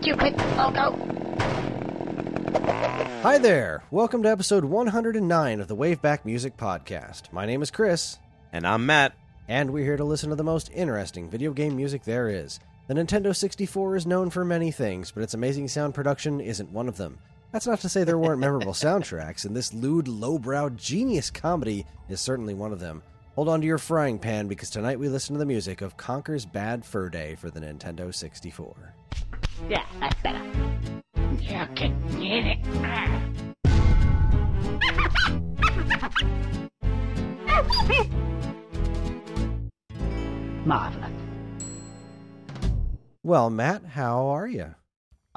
Stupid logo. Hi there! Welcome to episode 109 of the Waveback Music Podcast. My name is Chris, And I'm Matt. and we're here to listen to the most interesting video game music there is. The Nintendo 64 is known for many things, but its amazing sound production isn't one of them. That's not to say there weren't memorable soundtracks, and this lewd, lowbrow, genius comedy is certainly one of them. Hold on to your frying pan because tonight we listen to the music of Conker's Bad Fur Day for the Nintendo 64. Yeah, that's better. You can get it. Marvelous. Well, Matt, how are you?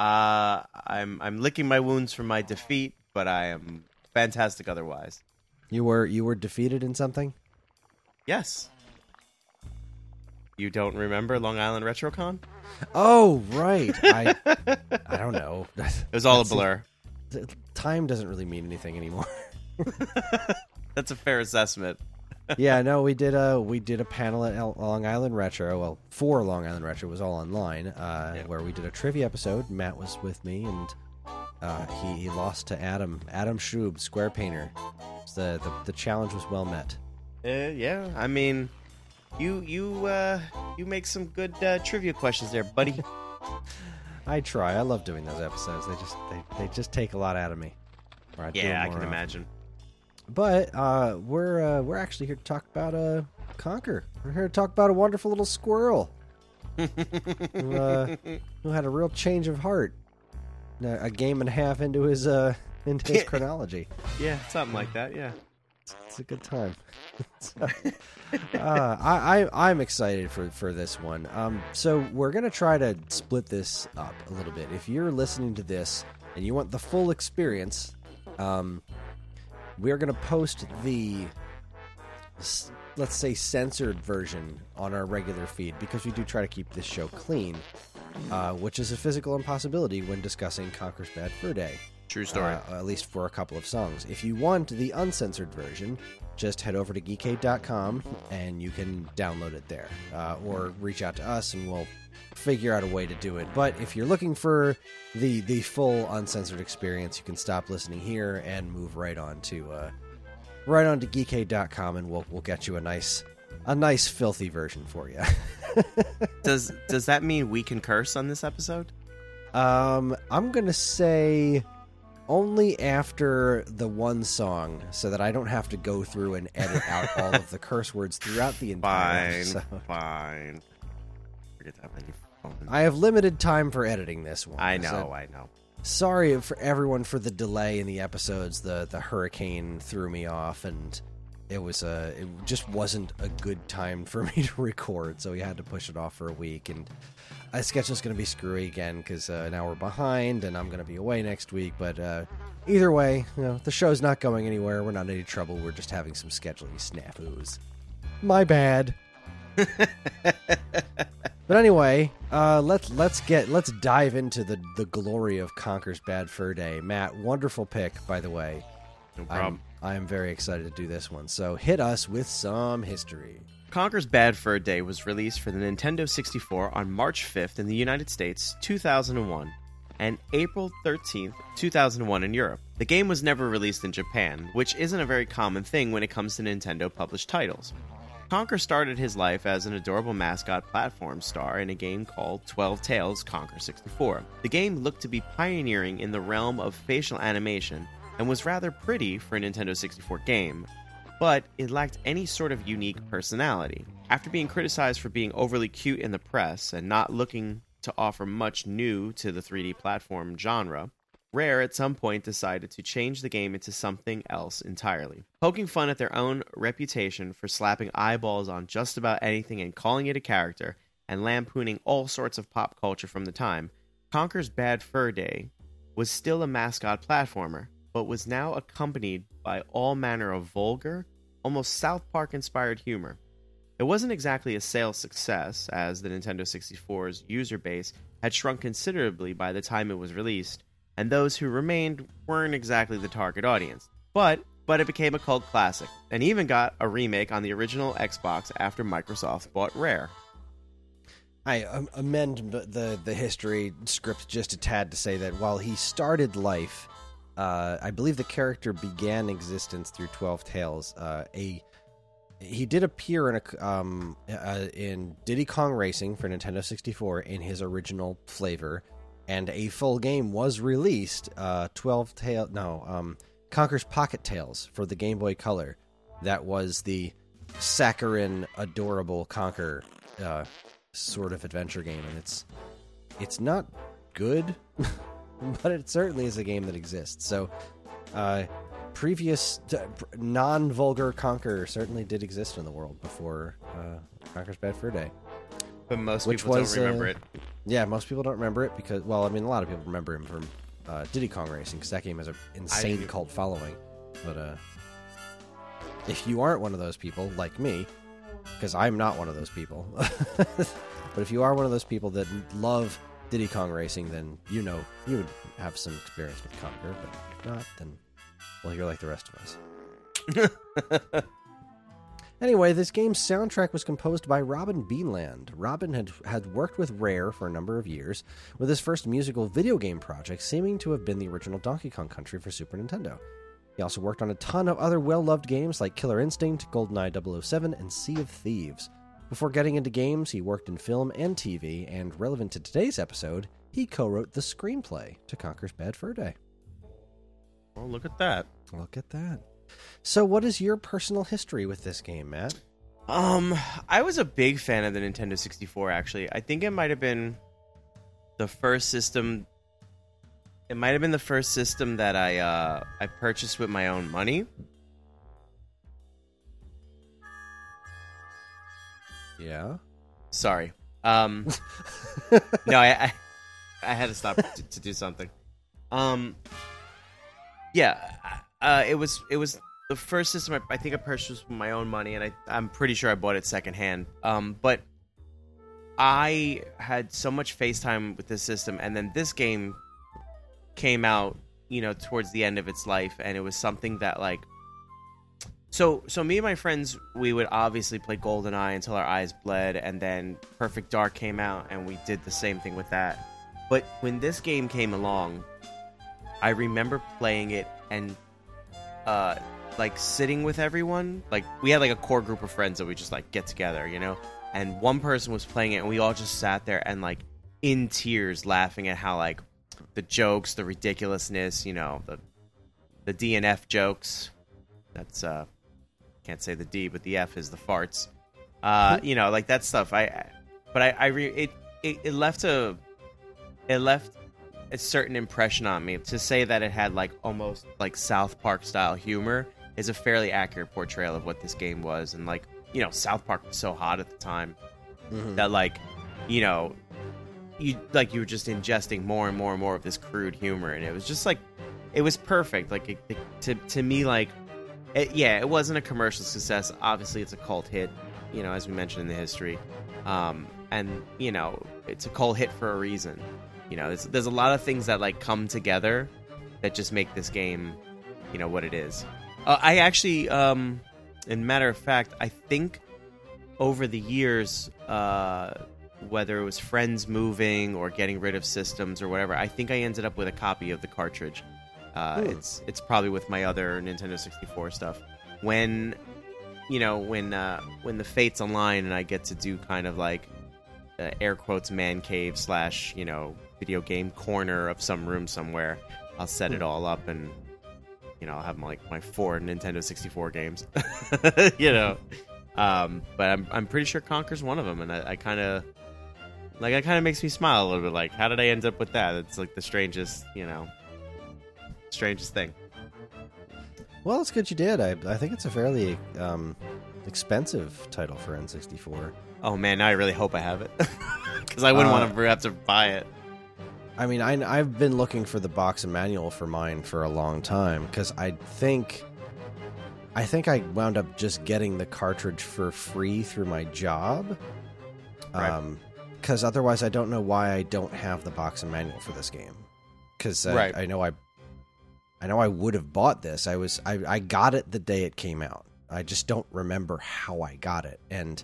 Uh, I'm I'm licking my wounds from my defeat, but I am fantastic otherwise. You were you were defeated in something? Yes. You don't remember Long Island RetroCon? Oh, right. I I don't know. It was all a blur. Time doesn't really mean anything anymore. That's a fair assessment. Yeah, no, we did a we did a panel at Long Island Retro. Well, for Long Island Retro it was all online, uh, Yeah. where we did a trivia episode. Matt was with me, and uh, he he lost to Adam Adam Schub, Square Painter. The, the the challenge was well met. Uh, yeah, I mean, you you uh you make some good uh, trivia questions there, buddy. I try. I love doing those episodes. They just they, they just take a lot out of me. Or I'd do yeah, I can often. imagine. But uh, we're uh, we're actually here to talk about uh, Conker. We're here to talk about a wonderful little squirrel who, uh, who had a real change of heart. A game and a half into his uh, into his chronology. Yeah, something like that. Yeah. It's a good time. So, uh, I, I I'm excited for for this one. Um, so we're gonna try to split this up a little bit. If you're listening to this and you want the full experience, um, we are gonna post the let's say censored version on our regular feed because we do try to keep this show clean, uh, which is a physical impossibility when discussing Conker's Bad Fur Day True story. uh, at least for a couple of songs. If you want the uncensored version, just head over to geekade.com and you can download it there, uh, or reach out to us and we'll figure out a way to do it. But if you're looking for the the full uncensored experience, you can stop listening here and move right on to uh, right on to geekade.com and we'll we'll get you a nice a nice filthy version for you. does does that mean we can curse on this episode? Um, I'm gonna say only after the one song, so that I don't have to go through and edit out all of the curse words throughout the entire Fine, episode. fine. Forget that many. I have limited time for editing this one. I so know, I know. sorry for everyone for the delay in the episodes. The the hurricane threw me off, and it was a it just wasn't a good time for me to record. So we had to push it off for a week, and uh, schedule's going to be screwy again because uh, now we're behind, and I'm going to be away next week. But uh, either way, you know the show's not going anywhere. We're not in any trouble. We're just having some scheduling snafus. My bad. But anyway, uh, let's let's get let's dive into the the glory of Conker's Bad Fur Day. Matt, wonderful pick, by the way. No problem. I'm I am very excited to do this one. So hit us with some history. Conker's Bad Fur Day was released for the Nintendo 64 on March 5th in the United States, 2001, and April 13th, 2001 in Europe. The game was never released in Japan, which isn't a very common thing when it comes to Nintendo published titles. Conker started his life as an adorable mascot platform star in a game called 12 Tales Conker 64. The game looked to be pioneering in the realm of facial animation and was rather pretty for a Nintendo 64 game, but it lacked any sort of unique personality. After being criticized for being overly cute in the press and not looking to offer much new to the 3D platform genre, Rare at some point decided to change the game into something else entirely. Poking fun at their own reputation for slapping eyeballs on just about anything and calling it a character, and lampooning all sorts of pop culture from the time, Conker's Bad Fur Day was still a mascot platformer, but was now accompanied by all manner of vulgar, almost South Park inspired humor. It wasn't exactly a sales success, as the Nintendo 64's user base had shrunk considerably by the time it was released, and those who remained weren't exactly the target audience. But but it became a cult classic and even got a remake on the original Xbox after Microsoft bought Rare. I amend the the history script just a tad to say that while he started life, uh, I believe the character began existence through Twelve Tales. Uh, a he did appear in a um uh, in Diddy Kong Racing for Nintendo 64 in his original flavor, and a full game was released. Uh, Twelve Tail no um Conker's Pocket Tales for the Game Boy Color. That was the saccharine, adorable Conker uh, sort of adventure game, and it's it's not good, but it certainly is a game that exists. So, uh, previous t- non-vulgar Conker certainly did exist in the world before uh, Conker's Bad Fur Day. But most Which people was, don't remember uh, it. Yeah, most people don't remember it because, well, I mean, a lot of people remember him from uh, Diddy Kong Racing because that game has an insane cult following. But uh, if you aren't one of those people, like me, because I'm not one of those people, but if you are one of those people that love Diddy Kong Racing, then you know you would have some experience with Conker. But if not, then well, you're like the rest of us. Anyway, this game's soundtrack was composed by Robin Beanland. Robin had had worked with Rare for a number of years, with his first musical video game project seeming to have been the original Donkey Kong Country for Super Nintendo. He also worked on a ton of other well-loved games like Killer Instinct, GoldenEye 007, and Sea of Thieves. Before getting into games, he worked in film and TV, and relevant to today's episode, he co-wrote the screenplay to Conker's Bad Fur Day. Well, look at that. Look at that. So, what is your personal history with this game, Matt? Um, I was a big fan of the Nintendo 64. Actually, I think it might have been the first system. It might have been the first system that I uh, I purchased with my own money. Yeah. Sorry. Um, no, I, I I had to stop to, to do something. Um, yeah, uh, it was it was the first system I, I think I purchased with my own money, and I I'm pretty sure I bought it secondhand. Um, but I had so much FaceTime with this system, and then this game came out, you know, towards the end of its life, and it was something that like so, so me and my friends, we would obviously play GoldenEye until our eyes bled, and then Perfect Dark came out, and we did the same thing with that. But when this game came along, I remember playing it and, uh, like sitting with everyone. Like we had like a core group of friends that we just like get together, you know. And one person was playing it, and we all just sat there and like in tears, laughing at how like the jokes, the ridiculousness, you know, the the DNF jokes. That's uh can't say the D, but the F is the farts. Uh, you know, like that stuff. I, I- but I, I re, it, it, it left a, it left a certain impression on me. To say that it had like almost like South Park style humor is a fairly accurate portrayal of what this game was. And like, you know, South Park was so hot at the time that like, you know, you like you were just ingesting more and more and more of this crude humor, and it was just like, it was perfect. Like it, it- to to me, like it, yeah, it wasn't a commercial success. Obviously, it's a cult hit, you know, as we mentioned in the history. Um, and you know, it's a cult hit for a reason. You know, there's, there's a lot of things that like come together that just make this game, you know, what it is. Uh, I actually, um, in matter of fact, I think over the years, uh, whether it was friends moving or getting rid of systems or whatever, I think I ended up with a copy of the cartridge. Uh, Hmm. It's it's probably with my other Nintendo 64 stuff. When you know when uh, when the fates align and I get to do kind of like uh, air quotes man cave slash you know video game corner of some room somewhere, I'll set it all up and you know I'll have my, like my four Nintendo 64 games, you know. Um, but I'm I'm pretty sure Conker's one of them, and I, I kind of like that kind of makes me smile a little bit. Like, how did I end up with that? It's like the strangest, you know, strangest thing. Well, it's good you did. I, I think it's a fairly um, expensive title for N64. Oh man, now I really hope I have it because I wouldn't Uh, want to have to buy it. I mean, I, I've been looking for the box and manual for mine for a long time because I think, I think I wound up just getting the cartridge for free through my job. Right. Um, because otherwise, I don't know why I don't have the box and manual for this game. Because Right. I know I, I know I would have bought this. I was I, I got it the day it came out. I just don't remember how I got it, and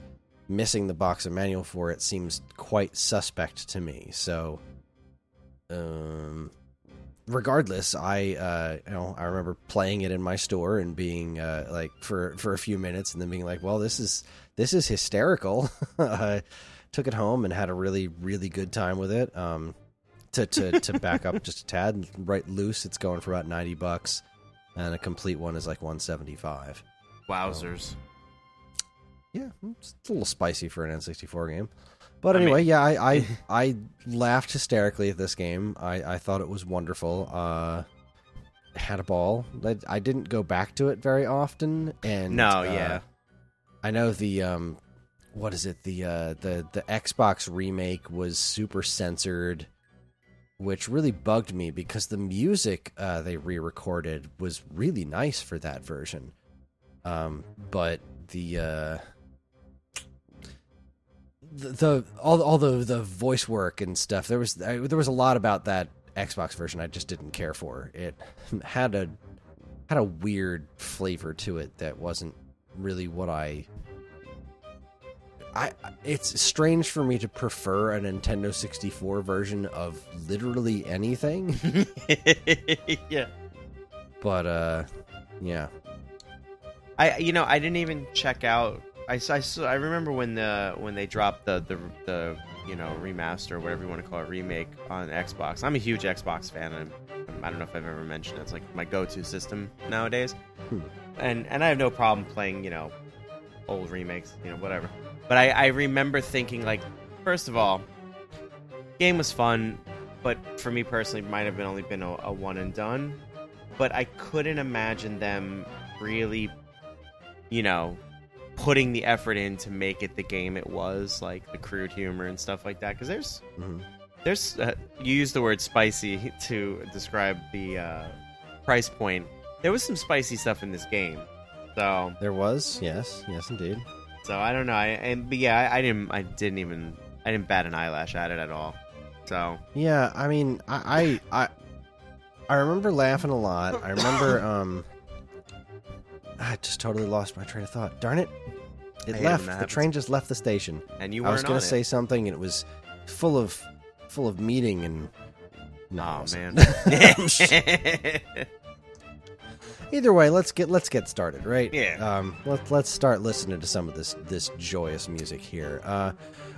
missing the box of manual for it seems quite suspect to me. So, um, regardless, I uh, you know I remember playing it in my store and being uh, like for for a few minutes, and then being like, well, this is this is hysterical. I took it home and had a really really good time with it. Um, to to to back up just a tad, right loose, it's going for about ninety bucks, and a complete one is like one seventy five. Wowzers. Yeah, it's a little spicy for an N64 game. But I mean- anyway, yeah, I, I I laughed hysterically at this game. I, I thought it was wonderful. Uh, had a ball. I, I didn't go back to it very often, and No, uh, yeah. I know the um, what is it? The uh, the the Xbox remake was super censored, which really bugged me because the music uh, they re-recorded was really nice for that version. Um, but the uh, the, the all all the the voice work and stuff there was I, there was a lot about that Xbox version I just didn't care for. It had a had a weird flavor to it that wasn't really what I I it's strange for me to prefer a Nintendo 64 version of literally anything, yeah. but uh yeah. I you know I didn't even check out. I, I, I remember when the when they dropped the the the you know remaster or whatever you want to call it remake on Xbox. I'm a huge Xbox fan. and I don't know if I've ever mentioned it. It's like my go-to system nowadays. Hmm. And and I have no problem playing you know old remakes you know whatever. But I I remember thinking like first of all, game was fun, but for me personally, it might have been only been a, a one and done. But I couldn't imagine them really you know, putting the effort in to make it the game it was, like the crude humor and stuff like that. Because there's, Mhm. there's, uh, you use the word spicy to describe the uh, price point. There was some spicy stuff in this game, so There was, yes, yes indeed. so I don't know. I, and but yeah, I, I didn't, I didn't even, I didn't bat an eyelash at it at all. So Yeah, I mean, I, I, I, I remember laughing a lot. I remember, um, I just totally lost my train of thought. Darn it! It when left. The happens. train just left the station. and you I was going to say something, and it was full of, full of meeting and. No, Oh man. Either way, let's get let's get started, right? Yeah. Um, let's let's start listening to some of this this joyous music here. Uh,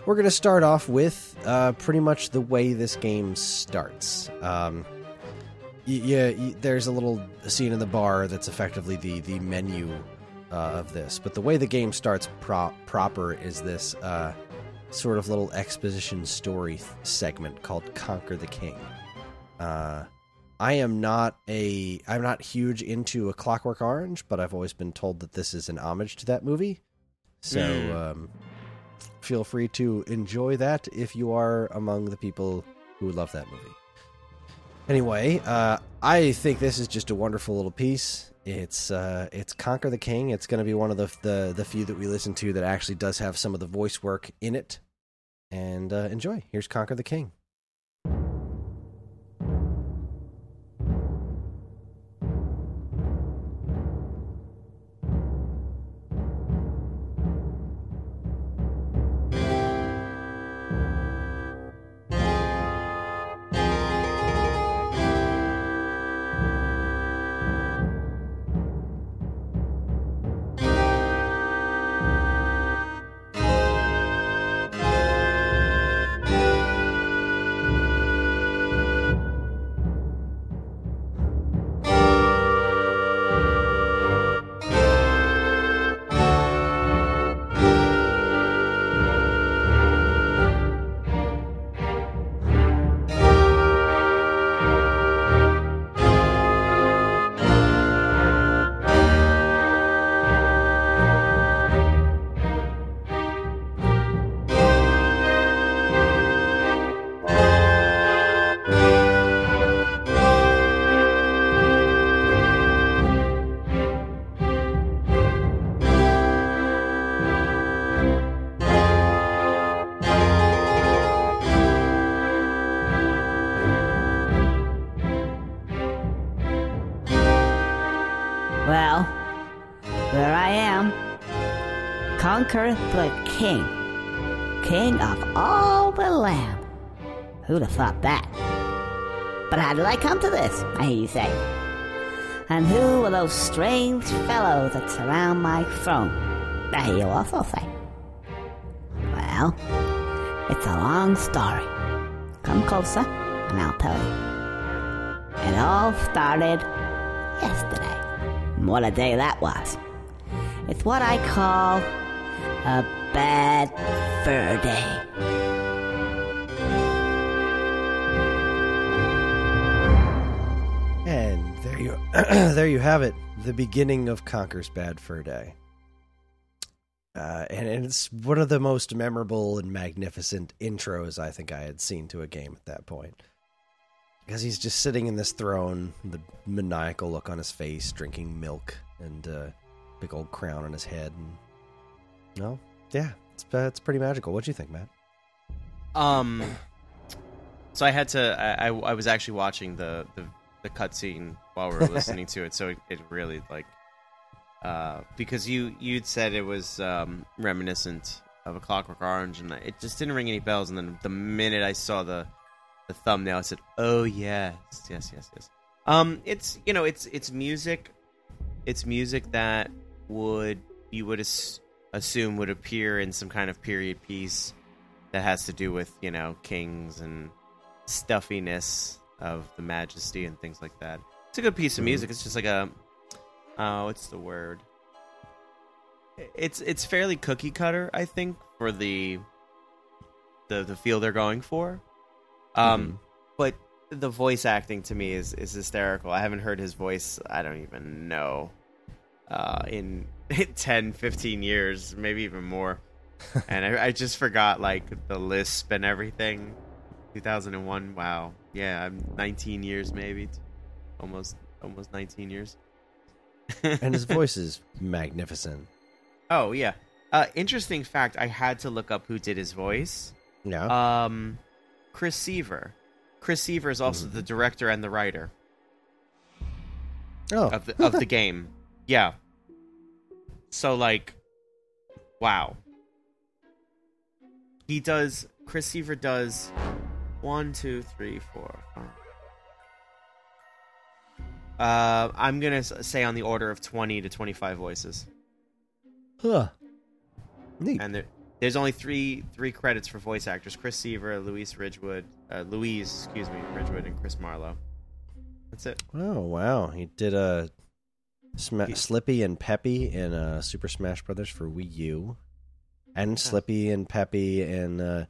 we're gonna start off with uh, pretty much the way this game starts. Um, y- yeah, y- there's a little scene in the bar that's effectively the the menu uh, of this, but the way the game starts pro- proper is this uh, sort of little exposition story th- segment called "Conquer the King." Uh, I am not a I'm not huge into a Clockwork Orange, but I've always been told that this is an homage to that movie. So Mm. um, feel free to enjoy that if you are among the people who love that movie. Anyway, uh, I think this is just a wonderful little piece. It's uh, it's Conquer the King. It's going to be one of the, the the few that we listen to that actually does have some of the voice work in it. And uh, enjoy. Here's Conquer the King. The king. King of all the land. Who'd have thought that? But how did I come to this, I hear you say? And who are those strange fellows that surround my throne? I hear you also say. Well, it's a long story. Come closer, and I'll tell you. It all started yesterday. What a day that was. It's what I call a bad fur day. And there you there you have it, the beginning of Conker's Bad Fur Day. Uh, and, it's one of the most memorable and magnificent intros I think I had seen to a game at that point. Because he's just sitting in this throne, the maniacal look on his face, drinking milk, and uh, big old crown on his head. And, no, yeah, it's, uh, it's pretty magical. What do you think, Matt? Um, so I had to. I, I, I was actually watching the the, the cutscene while we were listening to it, so it, it really like, uh, because you you'd said it was um reminiscent of a Clockwork Orange, and it just didn't ring any bells. And then the minute I saw the the thumbnail, I said, "Oh yes, yes, yes, yes." Um, it's you know, it's it's music, it's music that would you would as- assume would appear in some kind of period piece that has to do with you know kings and stuffiness of the majesty and things like that. It's a good piece of mm-hmm. music. It's just like a oh, what's the word? It's it's fairly cookie cutter, I think, for the the the feel they're going for. Um, mm-hmm. but the voice acting to me is is hysterical. I haven't heard his voice. I don't even know uh, in 10, 15 years, maybe even more. and I, I just forgot like the lisp and everything. 2001. Wow. Yeah, I'm 19 years maybe, almost almost 19 years. And his voice is magnificent. Oh yeah. Uh, interesting fact. I had to look up who did his voice. Yeah. Um, Chris Seavor. Chris Seavor is also Mm-hmm. the director and the writer oh, of the of the game. Yeah. So like, wow. He does. Chris Seavor does one, two, three, four. Uh, I'm gonna say on the order of twenty to twenty-five voices, huh. Neat. and there, there's only three three credits for voice actors: Chris Seavor, Louise Ridgewood, uh, Louise, excuse me, Ridgewood, and Chris Marlowe. That's it. Oh wow, he did a Sma- Slippy and Peppy in uh, Super Smash Brothers for Wii U, and Slippy and Peppy in uh,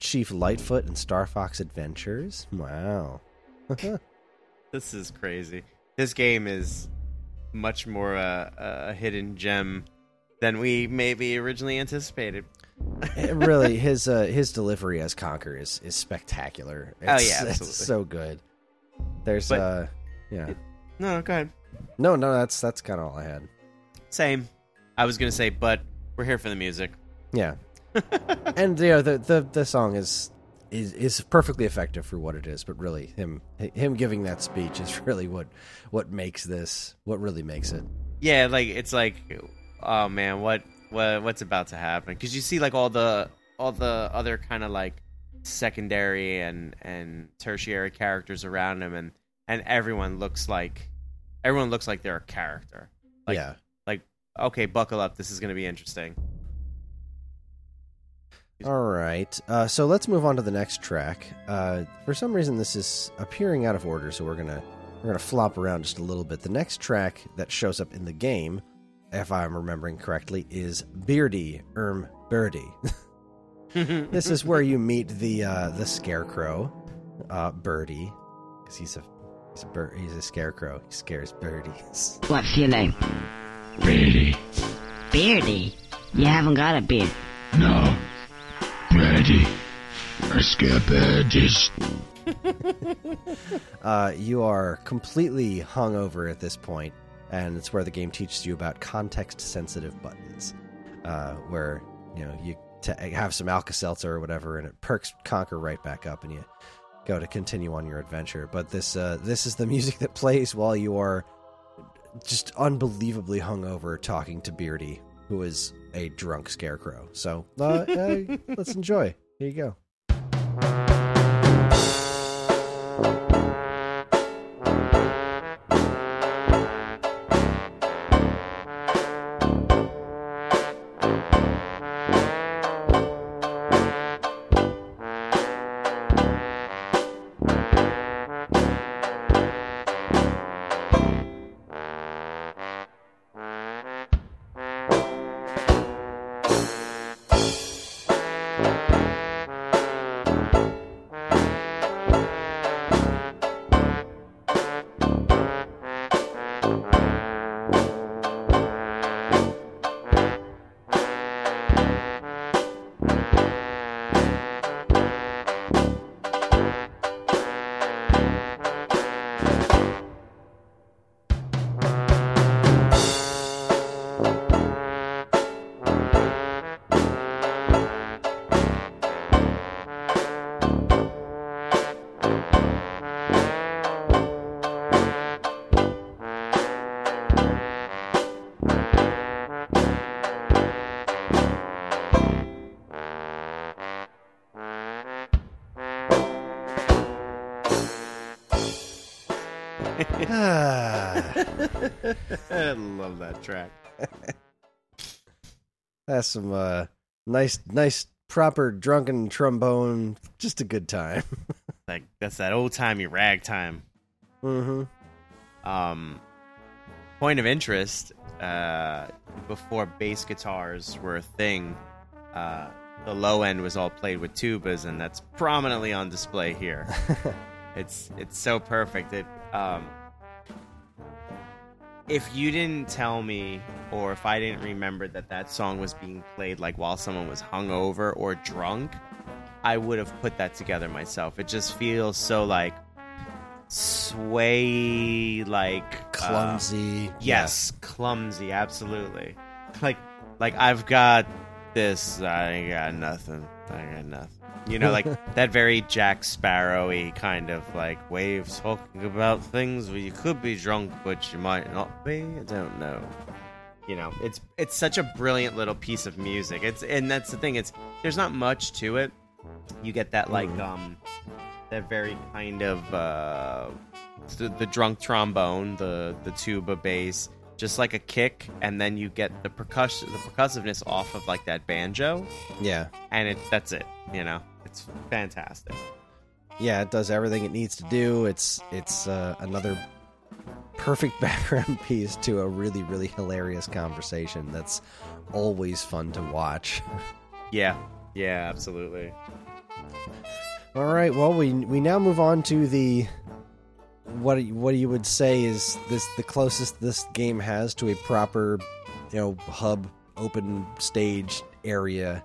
Chief Lightfoot and Star Fox Adventures. Wow. This is crazy. This game is much more uh, a hidden gem than we maybe originally anticipated. Really, his uh, his delivery as Conker is is spectacular. Oh, It's, yeah, it's absolutely. so good. There's But- uh, yeah, it- No, go ahead. No, no, that's that's kind of all I had. Same. I was gonna say, but we're here for the music. Yeah, and you know the the the song is is is perfectly effective for what it is, but really him him giving that speech is really what what makes this what really makes it. Yeah, like it's like, oh man, what what what's about to happen? Because you see like all the all the other kind of like secondary and and tertiary characters around him, and and everyone looks like everyone looks like they're a character. Like, yeah, like okay, buckle up. This is gonna be interesting. All right. Uh, so let's move on to the next track. Uh, for some reason, this is appearing out of order, so we're gonna we're gonna flop around just a little bit. The next track that shows up in the game, if I'm remembering correctly, is Beardy Erm Birdie. this is where you meet the uh, the scarecrow, uh, Birdie, because he's a he's a bird, he's a scarecrow. He scares birdies. What's your name? Ready? Beardy. You haven't got a beard. No. Ready? I scare birdies. Uh, you are completely hungover at this point, and it's where the game teaches you about context-sensitive buttons, uh, where you know you t- have some Alka-Seltzer or whatever, and it perks Conker right back up, and you go to continue on your adventure. But this uh, this is the music that plays while you are just unbelievably hungover talking to Beardy, who is a drunk scarecrow. So uh, uh, let's enjoy. Here you go. Ah, track. That's some uh, nice, nice, proper drunken trombone. Just a good time. Like that's that old timey ragtime. mm-hmm. Um, point of interest: uh, before bass guitars were a thing, uh, the low end was all played with tubas, and that's prominently on display here. it's it's so perfect. It um, if you didn't tell me, or if I didn't remember that that song was being played like while someone was hungover or drunk, I would have put that together myself. It just feels so like sway, like uh, Clumsy. Yes, clumsy, absolutely. Like like I've got this, I ain't got nothing. I ain't got nothing. You know, like that very Jack Sparrowy kind of like waves talking about things where you could be drunk but you might not be. I don't know. You know, it's it's such a brilliant little piece of music. It's and that's the thing. It's there's not much to it. You get that like um that very kind of uh the, the drunk trombone, the the tuba bass, just like a kick, and then you get the percussion, the percussiveness off of like that banjo, Yeah. and it that's it. You know, it's fantastic. Yeah, it does everything it needs to do. It's it's uh, another perfect background piece to a really really hilarious conversation that's always fun to watch. Yeah, yeah, absolutely. All right, well we we now move on to the what what you would say is this the closest this game has to a proper you know hub open stage area.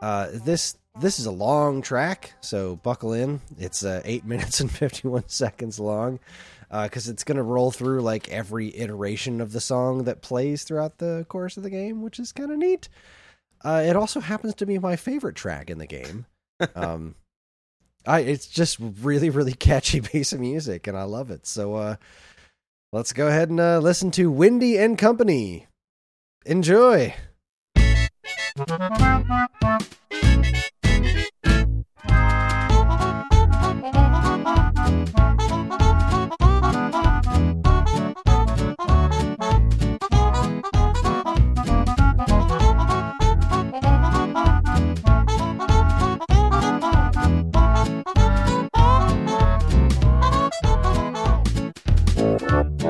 Uh, this this is a long track, so buckle in. It's uh, eight minutes and fifty one seconds long because it's going to roll through like every iteration of the song that plays throughout the course of the game, which is kind of neat. Uh, it also happens to be my favorite track in the game. Um, I it's just really really catchy piece of music, and I love it. So uh, let's go ahead and uh, listen to Windy and Company. Enjoy.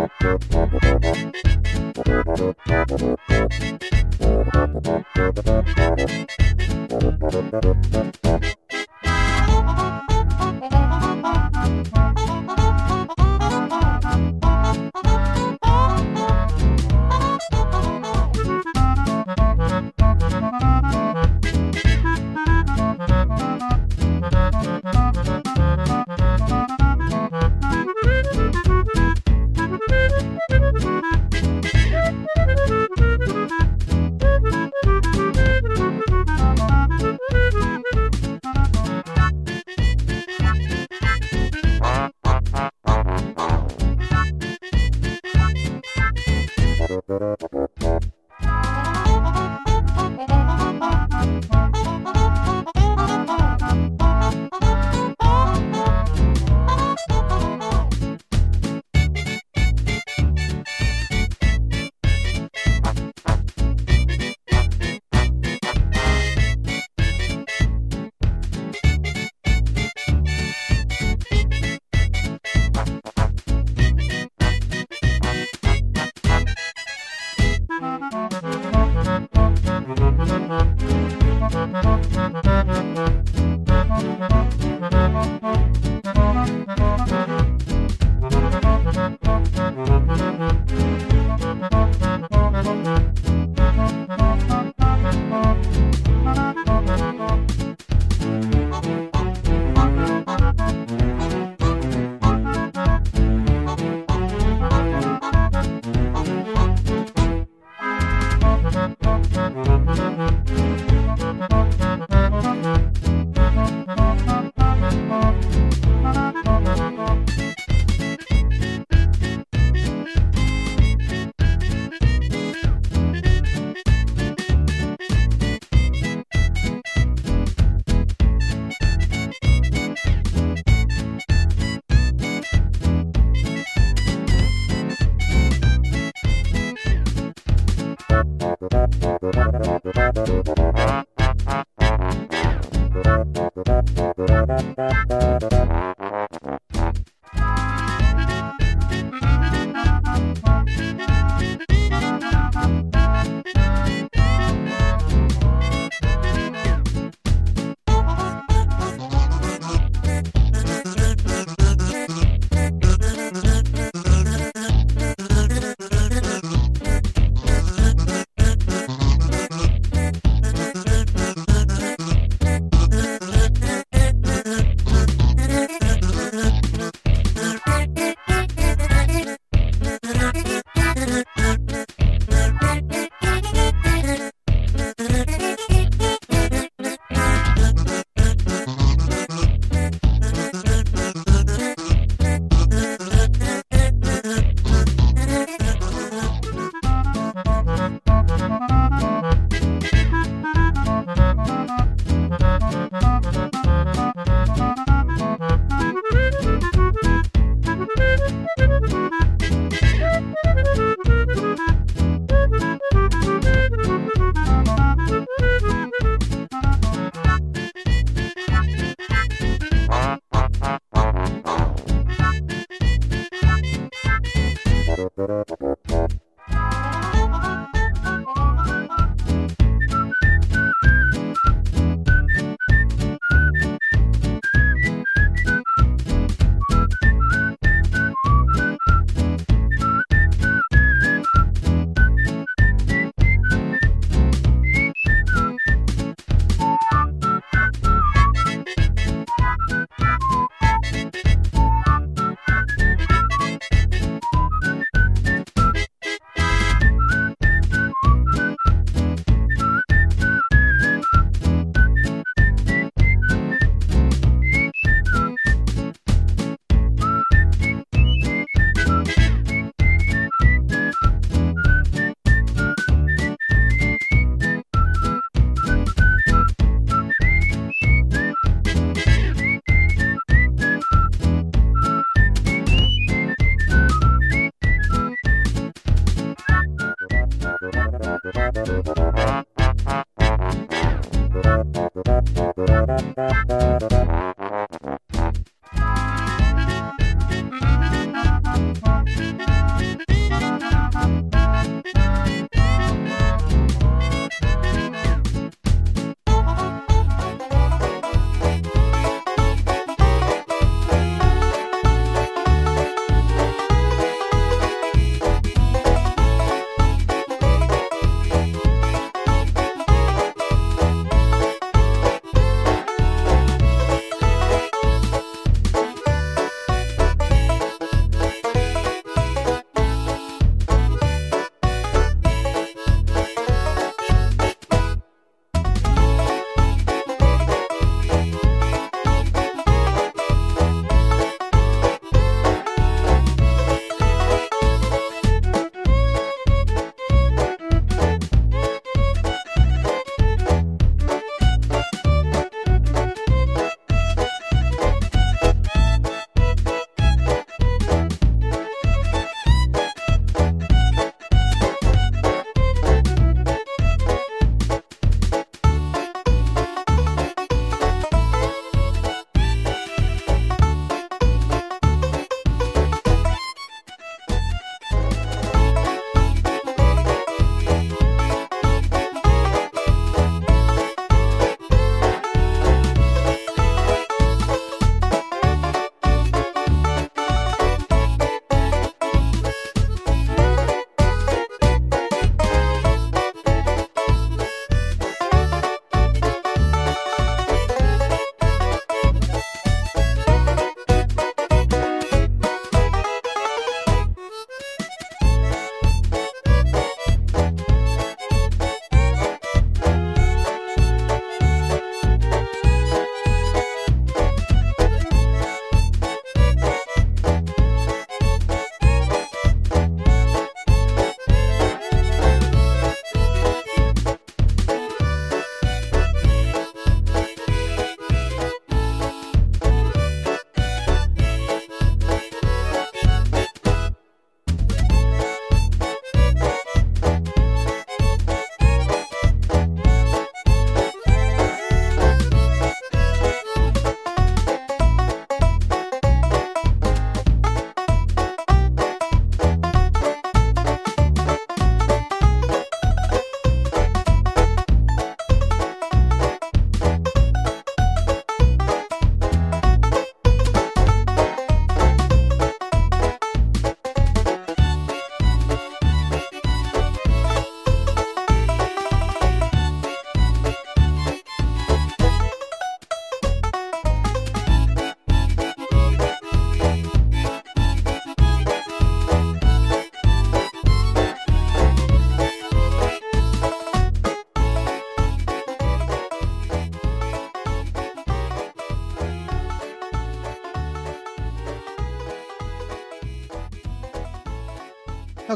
Thank you.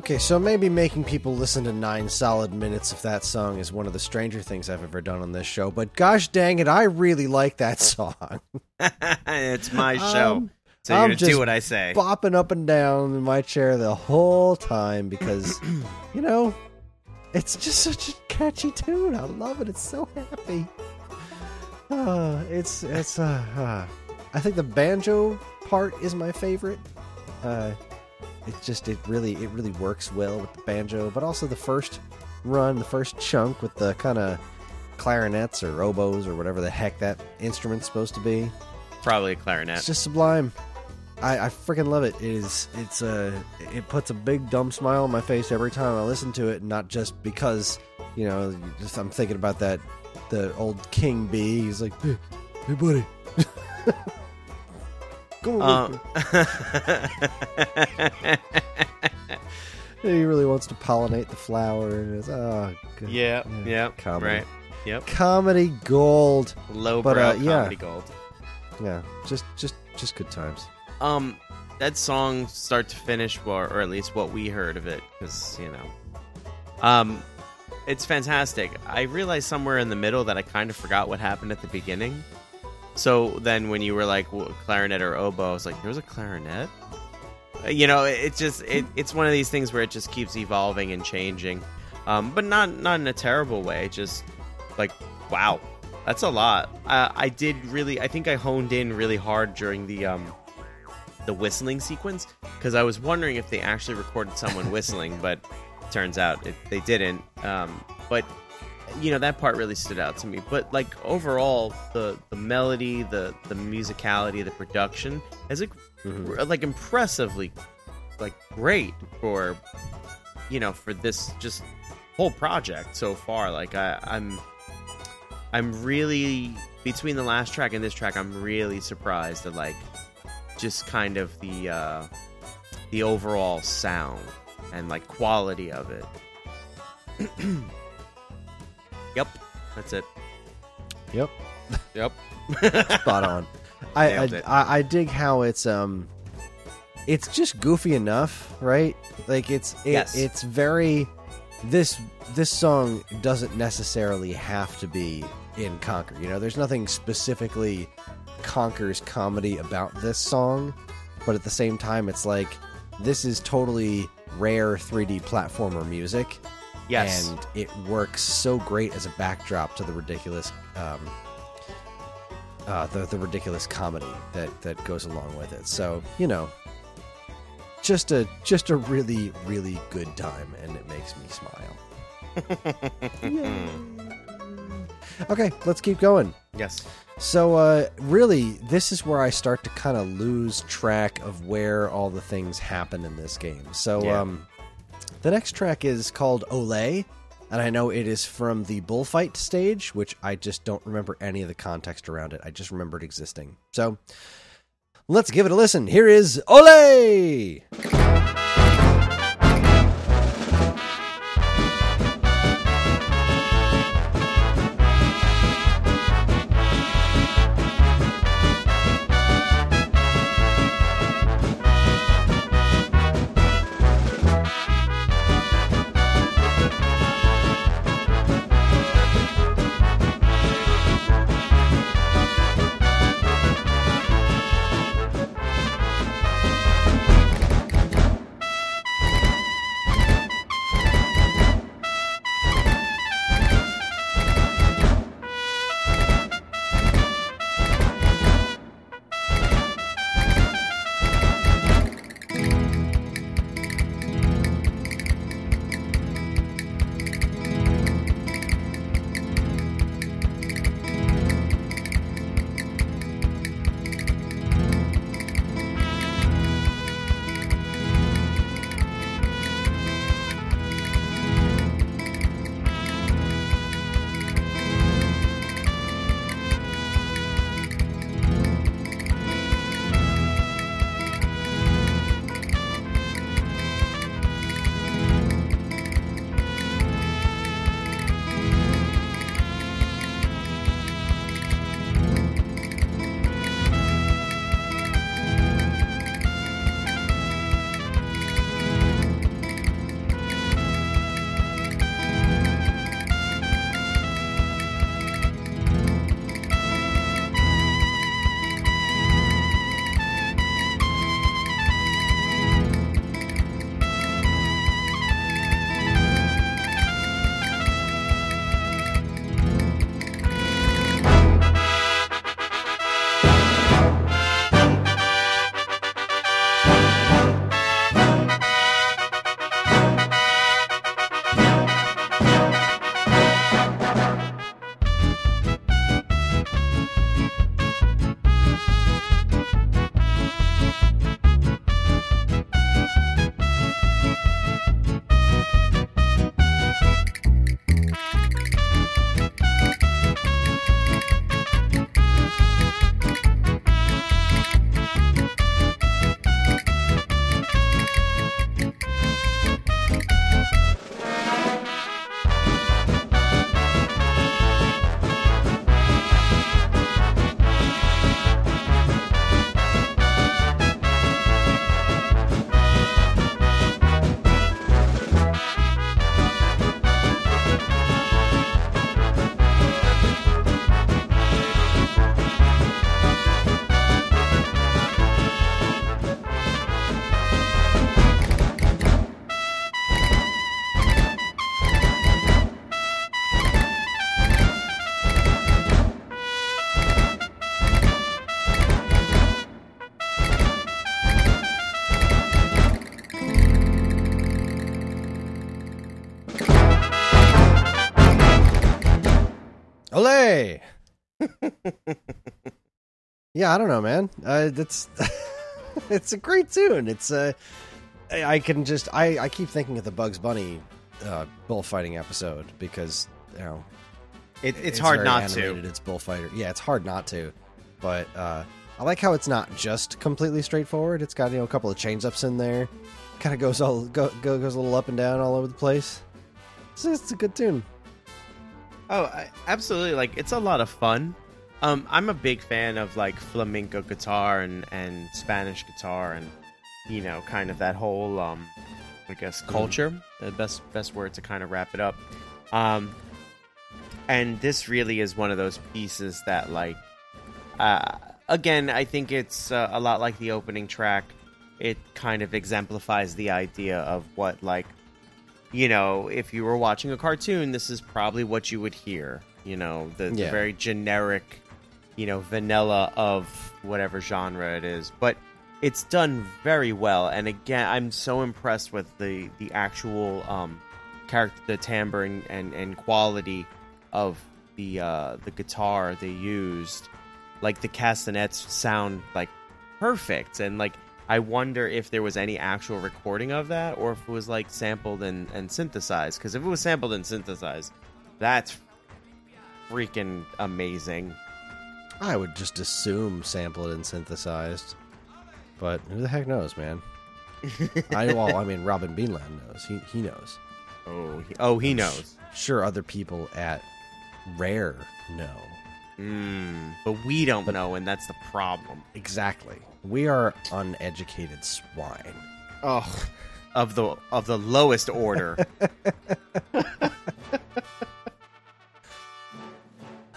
Okay, so maybe making people listen to nine solid minutes of that song is one of the stranger things I've ever done on this show. But gosh dang it, I really like that song. it's my show. Um, so you're I'm to do what I say. Bopping up and down in my chair the whole time because, you know, it's just such a catchy tune. I love it. It's so happy. Uh, it's it's uh, uh, I think the banjo part is my favorite. Uh, it's just it really it really works well with the banjo, but also the first run, the first chunk with the kind of clarinets or oboes or whatever the heck that instrument's supposed to be. Probably a clarinet. It's just sublime. I, I freaking love it. It is it's uh it puts a big dumb smile on my face every time I listen to it, not just because you know just I'm thinking about that the old King Bee. He's like, hey, hey buddy, Um, he really wants to pollinate the flower. And it's, oh, good. yeah, yeah, comedy. right. Yep. Comedy gold. Low But, brow uh, yeah. comedy gold. Yeah, just just just good times. Um, that song, start to finish, or, or at least what we heard of it, because you know, um, it's fantastic. I realized somewhere in the middle that I kind of forgot what happened at the beginning. So then, when you were like w- clarinet or oboe, I was like, "There was a clarinet." Uh, You know, it, it just it, it's one of these things where it just keeps evolving and changing, um, but not not in a terrible way. Just like, wow, that's a lot. Uh, I did really, I think I honed in really hard during the um, the whistling sequence because I was wondering if they actually recorded someone whistling, but turns out it, they didn't. Um, but you know that part really stood out to me. But like overall, the the melody, the the musicality, the production is like like impressively like great for you know for this just whole project so far. Like I, I'm I'm really between the last track and this track. I'm really surprised at like just kind of the uh, the overall sound and like quality of it. yep, that's it. Yep. Yep. spot on. I, I. I I dig how it's um, it's just goofy enough, right? Like it's it, Yes. it's very this this song doesn't necessarily have to be in Conker. You know, there's nothing specifically Conker's comedy about this song, but at the same time, it's like this is totally rare 3D platformer music. Yes. And it works so great as a backdrop to the ridiculous um, uh, the the ridiculous comedy that that goes along with it. So you know, just a just a really really good time, and it makes me smile. Yay. okay, let's keep going. yes. So, uh, really, this is where I start to kind of lose track of where all the things happen in this game. So, Yeah. um, the next track is called Olay, and I know it is from the bullfight stage, which I just don't remember any of the context around it. I just remember it existing. So, let's give it a listen. Here is Olay! Yeah, I don't know, man. Uh, that's it's a great tune. It's uh, I can just I I keep thinking of the Bugs Bunny uh, bullfighting episode because you know It, it's, hard very not animated, to. It's bullfighter. Yeah, it's hard not to. But uh, I like how it's not just completely straightforward. It's got you know a couple of change ups in there. Kind of goes all go, go goes a little up and down all over the place. It's, it's a good tune. Oh, I, absolutely! Like it's a lot of fun. Um, I'm a big fan of like flamenco guitar and and Spanish guitar and you know kind of that whole um, I guess culture. The best best word to kind of wrap it up. Um, and this really is one of those pieces that like uh, again i think it's uh, a lot like the opening track it kind of exemplifies the idea of what like you know if you were watching a cartoon this is probably what you would hear you know the, the very generic you know vanilla of whatever genre it is but it's done very well. And again i'm so impressed with the the actual um character the timbre and, and, and quality of the uh the guitar they used. Like the castanets sound like perfect. And like i wonder if there was any actual recording of that or if it was like sampled and, and synthesized. Because if it was sampled and synthesized that's freaking amazing I would just assume sampled and synthesized, but who the heck knows, man? I well, I mean, Robin Beanland knows. He he knows. oh he, oh he knows Sure, other people at Rare know mm, but we don't know and that's the problem exactly. We are uneducated swine. oh of the of the lowest order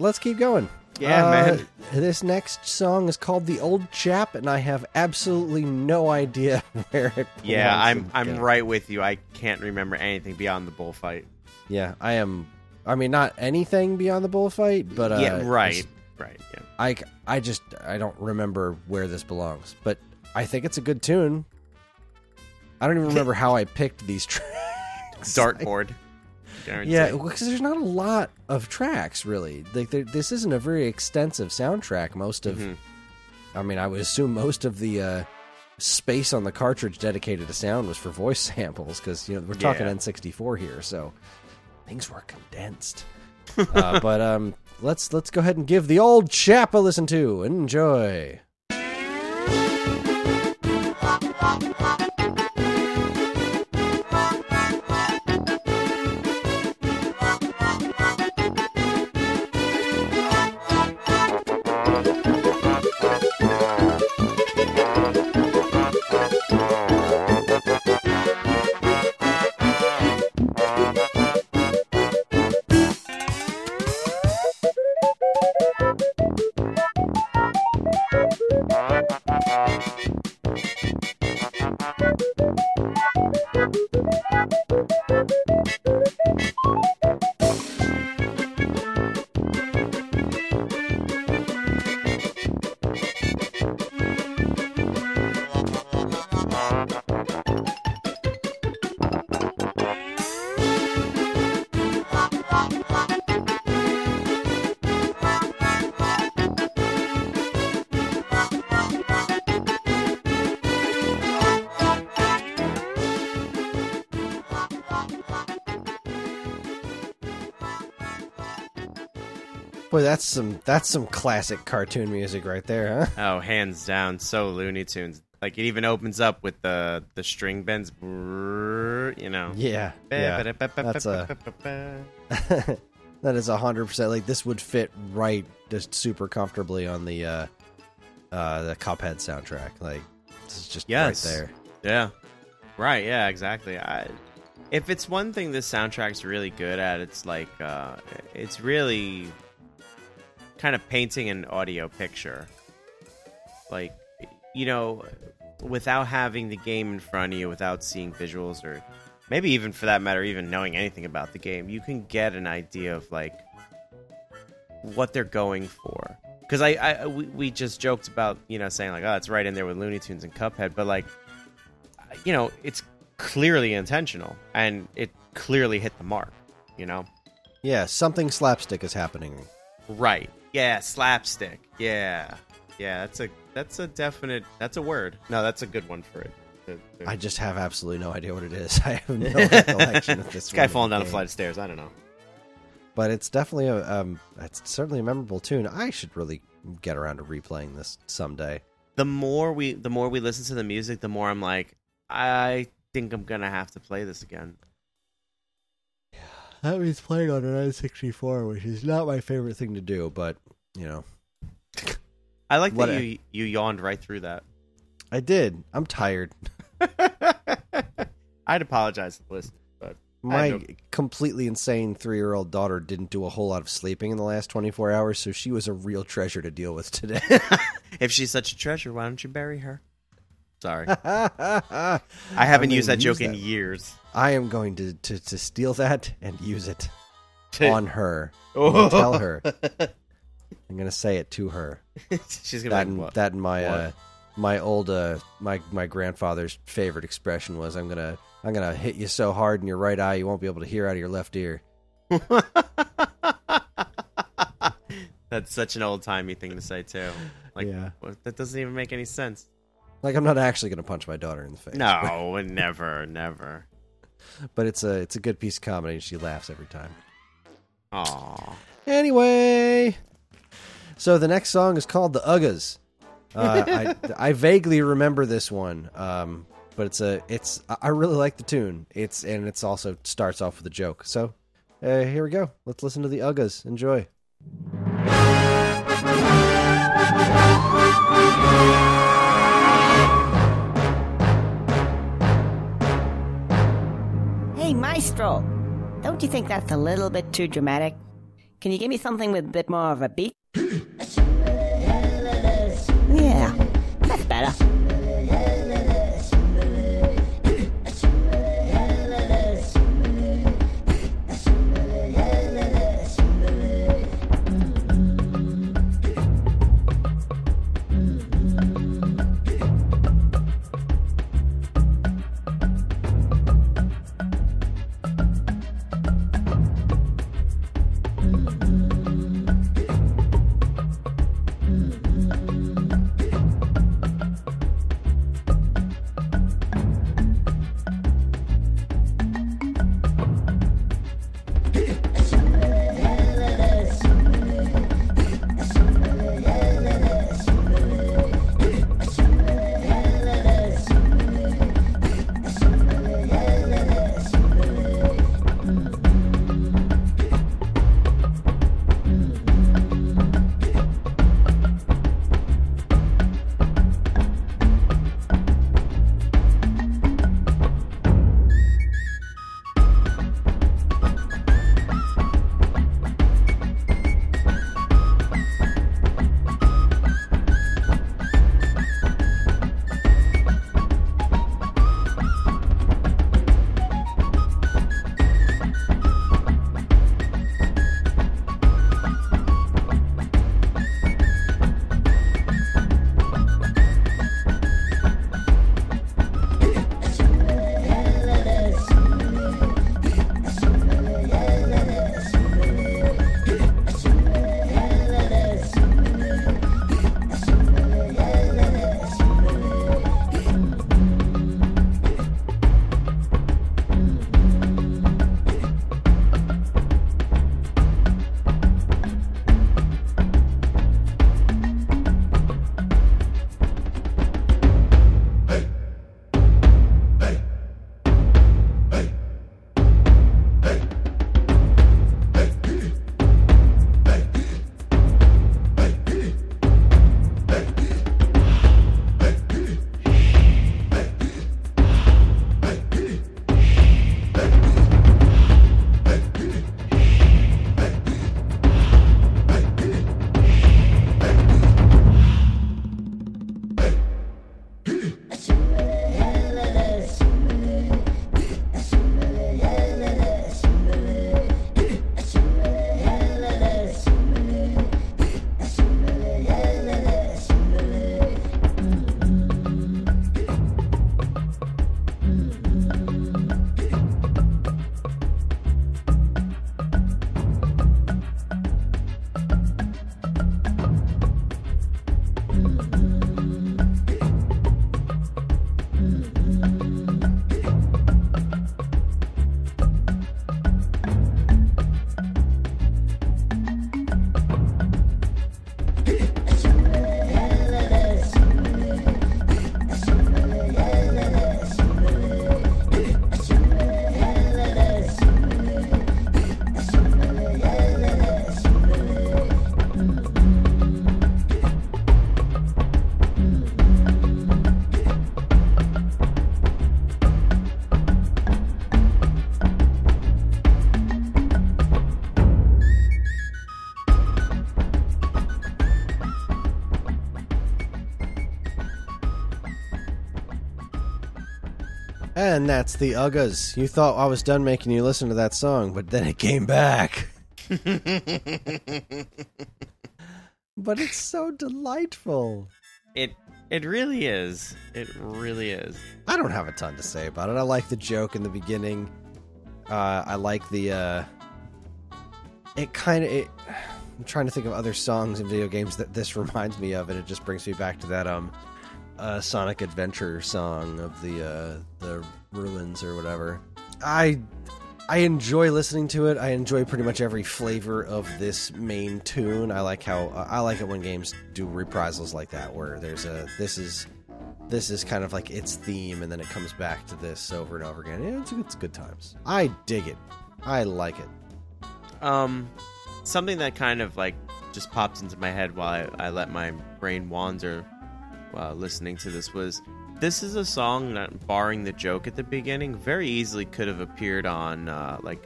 let's keep going. Yeah, Uh, man. This next song is called "The Old Chap," and I have absolutely no idea where it. yeah i'm i'm yeah. right with you i can't remember anything beyond the bullfight Yeah, I am. I mean, not anything beyond the bullfight, but uh, yeah right right yeah I, I just I don't remember where this belongs, but I think it's a good tune. I don't even remember how I picked these tracks. dartboard Guarantee. Yeah, because there's not a lot of tracks really. Like there, this isn't a very extensive soundtrack. Most of, Mhm. I mean, I would assume most of the uh, space on the cartridge dedicated to sound was for voice samples because you know we're talking Yeah. N64 here, so things were condensed. uh, but um, let's let's go ahead and give the old chap a listen to. Enjoy. Boy, that's some that's some classic cartoon music right there, huh? Oh, hands down, so Looney Tunes. Like it even opens up with the the string bends, you know. Yeah, yeah. That's a that is a hundred percent. Like this would fit right, just super comfortably on the uh uh the Cuphead soundtrack. Like this is just Yes. right there. Yeah. Right, yeah, exactly. I if it's one thing this soundtrack's really good at, it's like uh it's really kind of painting an audio picture. Like you know, without having the game in front of you, without seeing visuals or maybe even for that matter even knowing anything about the game, you can get an idea of like what they're going for. Because I, I we, we just joked about you know saying like oh it's right in there with Looney Tunes and Cuphead, but like you know it's clearly intentional and it clearly hit the mark. You know, Yeah, something slapstick is happening. Right. Yeah, slapstick. Yeah. Yeah, that's a that's a definite that's a word. No, that's a good one for it. I just have absolutely no idea what it is. I have no recollection of this. this guy falling down a flight of stairs. I don't know. But it's definitely a um, it's certainly a memorable tune. I should really get around to replaying this someday. The more we the more we listen to the music, the more I'm like, I think I'm gonna have to play this again. That means playing on an N64, which is not my favorite thing to do, but you know, I like What that a- you you yawned right through that. I did. I'm tired. I'd apologize to the listeners, but My completely insane three year old daughter didn't do a whole lot of sleeping in the last 24 hours, so she was a real treasure to deal with today. if she's such a treasure, why don't you bury her? Sorry, I haven't used that gonna joke use in years. I am going to, to, to steal that and use it on her. Oh. Tell her. I'm going to say it to her. she's gonna That and, like, that and my uh, my old uh, my my grandfather's favorite expression was I'm gonna I'm gonna hit you so hard in your right eye you won't be able to hear out of your left ear. That's such an old timey thing to say too. Like Yeah. that doesn't even make any sense. Like I'm not actually gonna punch my daughter in the face. No, never, never. But it's a it's a good piece of comedy. and She laughs every time. Aw. Anyway, so the next song is called "The Uggas." Uh, I I vaguely remember this one, um, but it's a it's I I really like the tune. It's and it's also starts off with a joke. So uh, here we go. Let's listen to the Uggas. Enjoy. Don't you think that's a little bit too dramatic? Can you give me something with a bit more of a beat? Yeah, that's better. That's the Uggas. You thought I was done making you listen to that song, but then it came back. but it's so delightful. It it really is. It really is. I don't have a ton to say about it. I like the joke in the beginning. Uh, I like the. Uh, it kind of. I'm trying to think of other songs in video games that this reminds me of, and it just brings me back to that um, uh, Sonic Adventure song of the uh, the ruins or whatever. I I enjoy listening to it. I enjoy pretty much every flavor of this main tune. I like how uh, I like it when games do reprisals like that, where there's a this is this is kind of like its theme, and then it comes back to this over and over again. Yeah, it's, it's good times. I dig it. I like it. Um, something that kind of like just popped into my head while I, I let my brain wander while listening to this was this is a song that, barring the joke at the beginning, very easily could have appeared on uh, like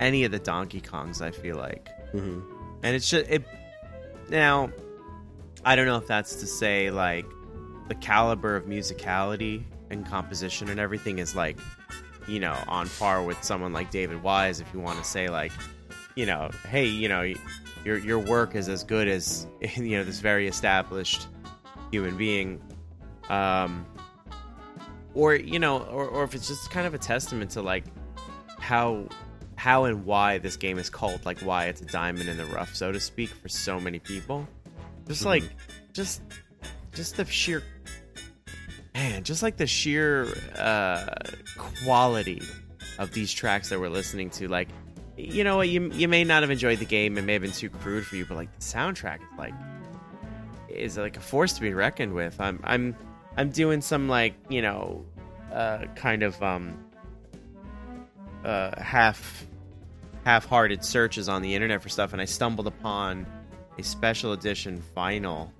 any of the Donkey Kongs. I feel like, hmm and it's just it. Now, I don't know if that's to say like the caliber of musicality and composition and everything is like, you know, on par with someone like David Wise. If you want to say like, you know, hey, you know, your your work is as good as you know this very established human being. Um, or you know, or, or if it's just kind of a testament to like how how and why this game is called like why it's a diamond in the rough, so to speak, for so many people. Just like just just the sheer man, just like the sheer uh quality of these tracks that we're listening to, like you know what, you you may not have enjoyed the game, it may have been too crude for you, but like the soundtrack is like is like a force to be reckoned with. I'm I'm I'm doing some like you know, uh, kind of um, uh, half half-hearted searches on the internet for stuff, and I stumbled upon a special edition vinyl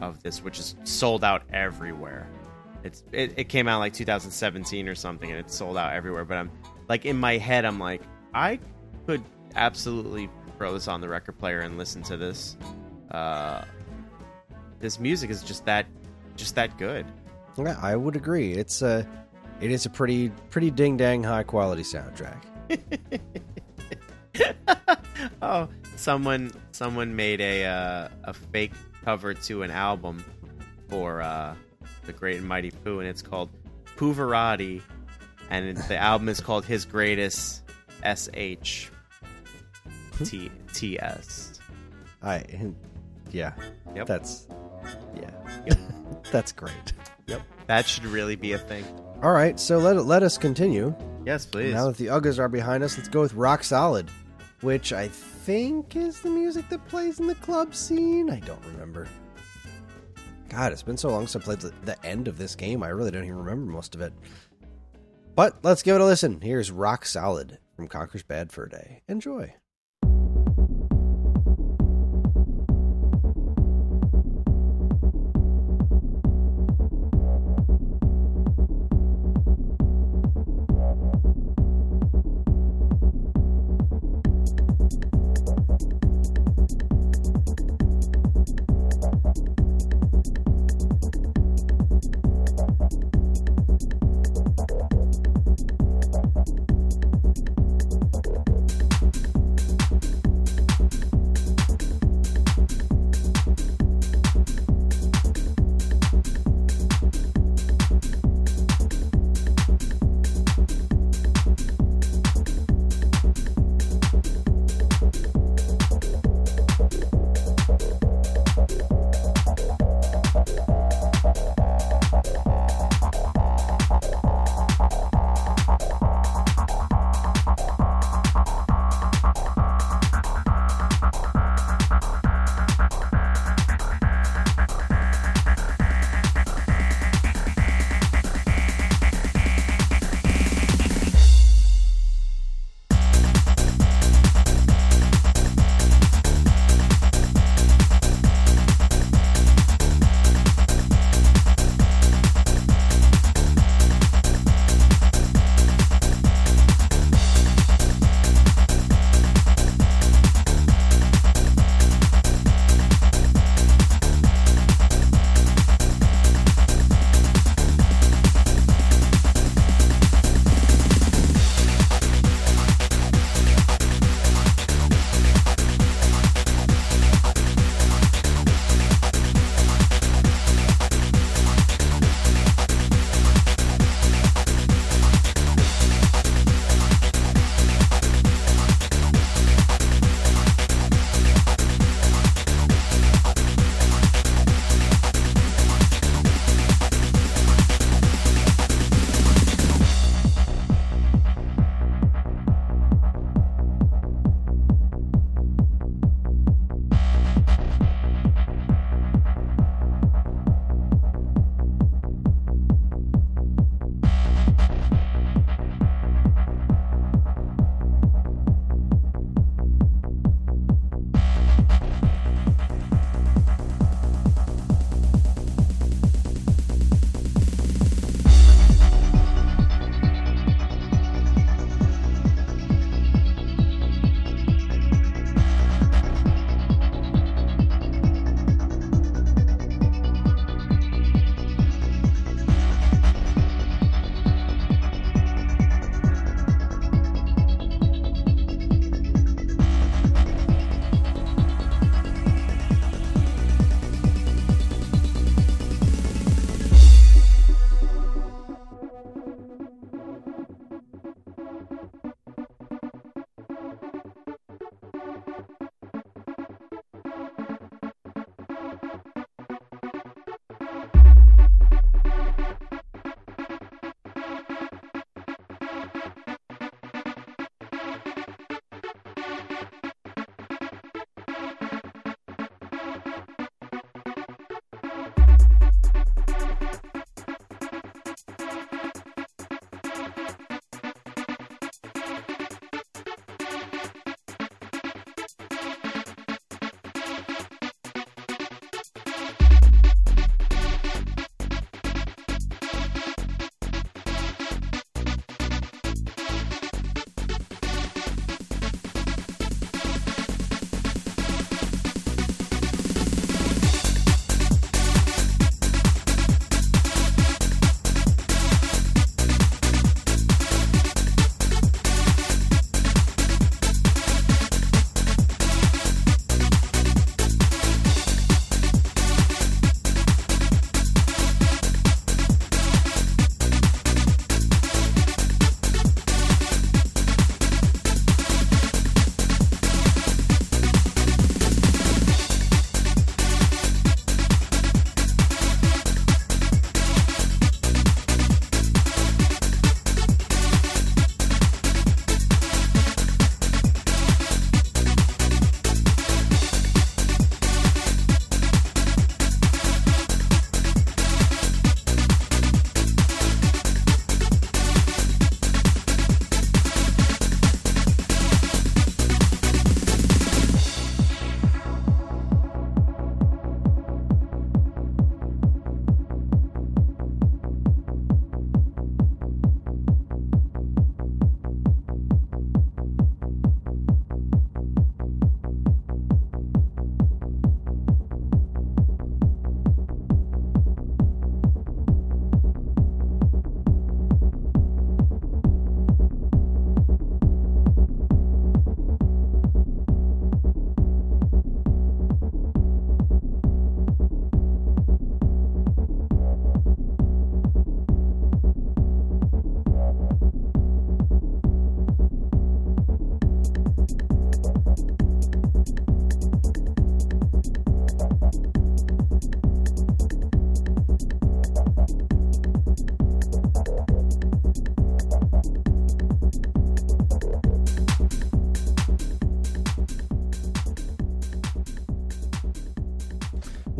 of this, which is sold out everywhere. It's it, it came out like 2017 or something, and it's sold out everywhere. But I'm like in my head, I'm like, I could absolutely throw this on the record player and listen to this. Uh, this music is just that just that good. Yeah, I would agree. It's a, it is a pretty pretty ding dang high quality soundtrack. oh, someone someone made a uh, a fake cover to an album for uh, the Great and Mighty Poo, and it's called Pooverati, and the album is called His Greatest Sh S H T T S. I, yeah, Yep. that's, yeah, that's great. Yep, that should really be a thing. All right, so let let us continue. Yes, please. Now that the Uggas are behind us, let's go with Rock Solid, which I think is the music that plays in the club scene. I don't remember. God, it's been so long since I played the, the end of this game. I really don't even remember most of it. But let's give it a listen. Here's Rock Solid from Conker's Bad Fur Day. Enjoy.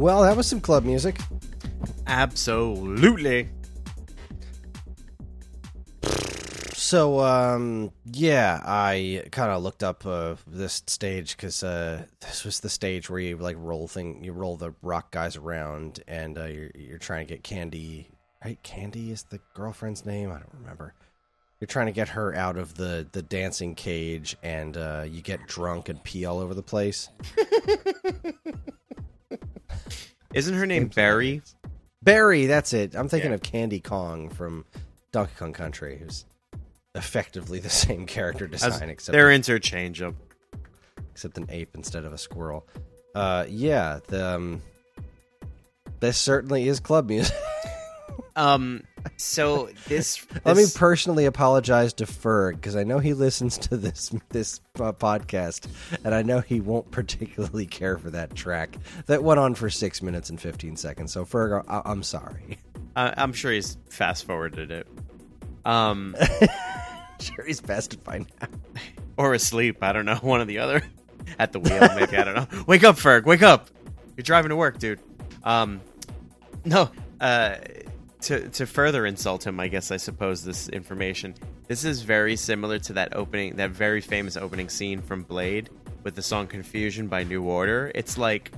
Well, that was some club music. Absolutely. So, um, yeah, I kind of looked up uh, this stage because uh, this was the stage where you like roll thing, you roll the rock guys around, and uh, you're you're trying to get Candy. Right, Candy is the girlfriend's name. I don't remember. You're trying to get her out of the the dancing cage, and uh, you get drunk and pee all over the place. Isn't her name Berri? Berri, that's it. I'm thinking Yeah. of Candy Kong from Donkey Kong Country, who's effectively the same character As- design, except They're interchangeable. except an ape instead of a squirrel. Uh, yeah, the um, this certainly is club music. Um. So this. Let me personally apologize to Ferg because I know he listens to this this uh, podcast, and I know he won't particularly care for that track that went on for six minutes and fifteen seconds. So Ferg, I- I'm sorry. I- I'm sure he's fast forwarded it. Um. sure, he's best by now. or asleep. I don't know. One or the other. At the wheel, maybe. I don't know. Wake up, Ferg. Wake up. You're driving to work, dude. Um, no. Uh, to to further insult him, I guess I suppose this information. This is very similar to that opening, that very famous opening scene from Blade with the song "Confusion" by New Order. It's like,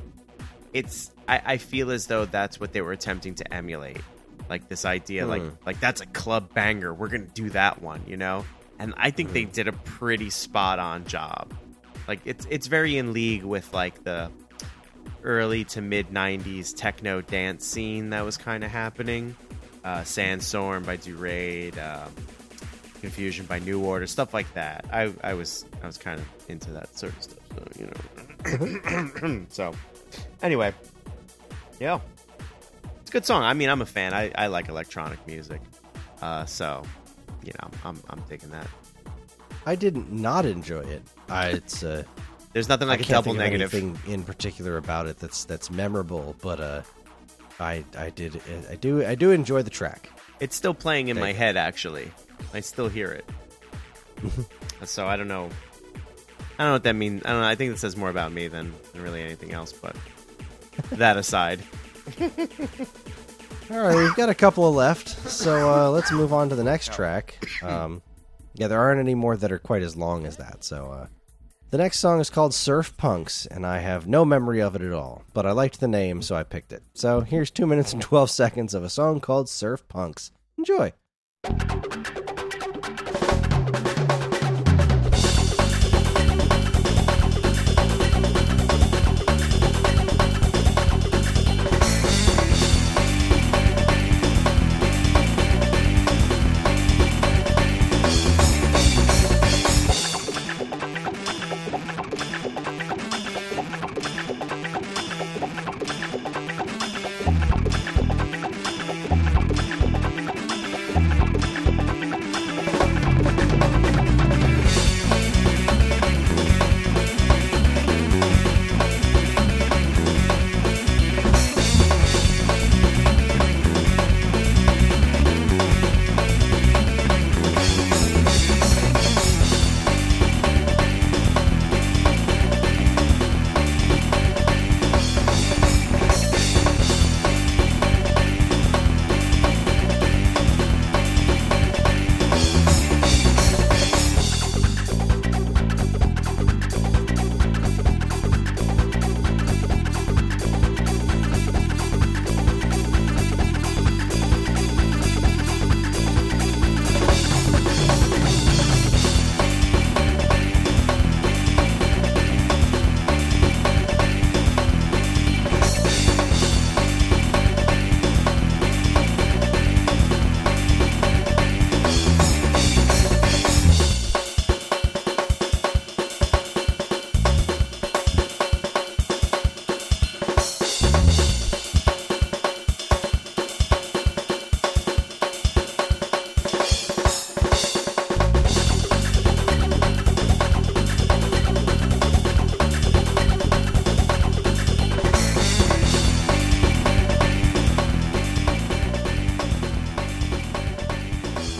it's. I, I feel as though that's what they were attempting to emulate, like this idea, like hmm. like that's a club banger. We're gonna do that one, you know. And I think they hmm. did a pretty spot on job. Like it's it's very in league with like the early to mid 90s techno dance scene that was kind of happening. Uh, Sandstorm by Darude, um, Confusion by New Order, stuff like that. I, I was I was kind of into that sort of stuff, so you know. so anyway, yeah, it's a good song. I mean, I'm a fan. I, I like electronic music, uh, so you know, I'm I'm digging that. I did not enjoy it. I, it's uh, There's nothing I like a can't double negative. anything in particular about it that's that's memorable, but uh, I I did I do I do enjoy the track. It's still playing in There my you head, actually. I still hear it. so I don't know. I don't know what that means. I don't know. I think it says more about me than, than really anything else. But that aside, All right, we've got a couple left, so uh, let's move on to the next track. Um, yeah, there aren't any more that are quite as long as that. So uh, the next song is called "Surf Punks," and I have no memory of it at all, but I liked the name, so I picked it. So here's two minutes and twelve seconds of a song called "Surf Punks." Enjoy.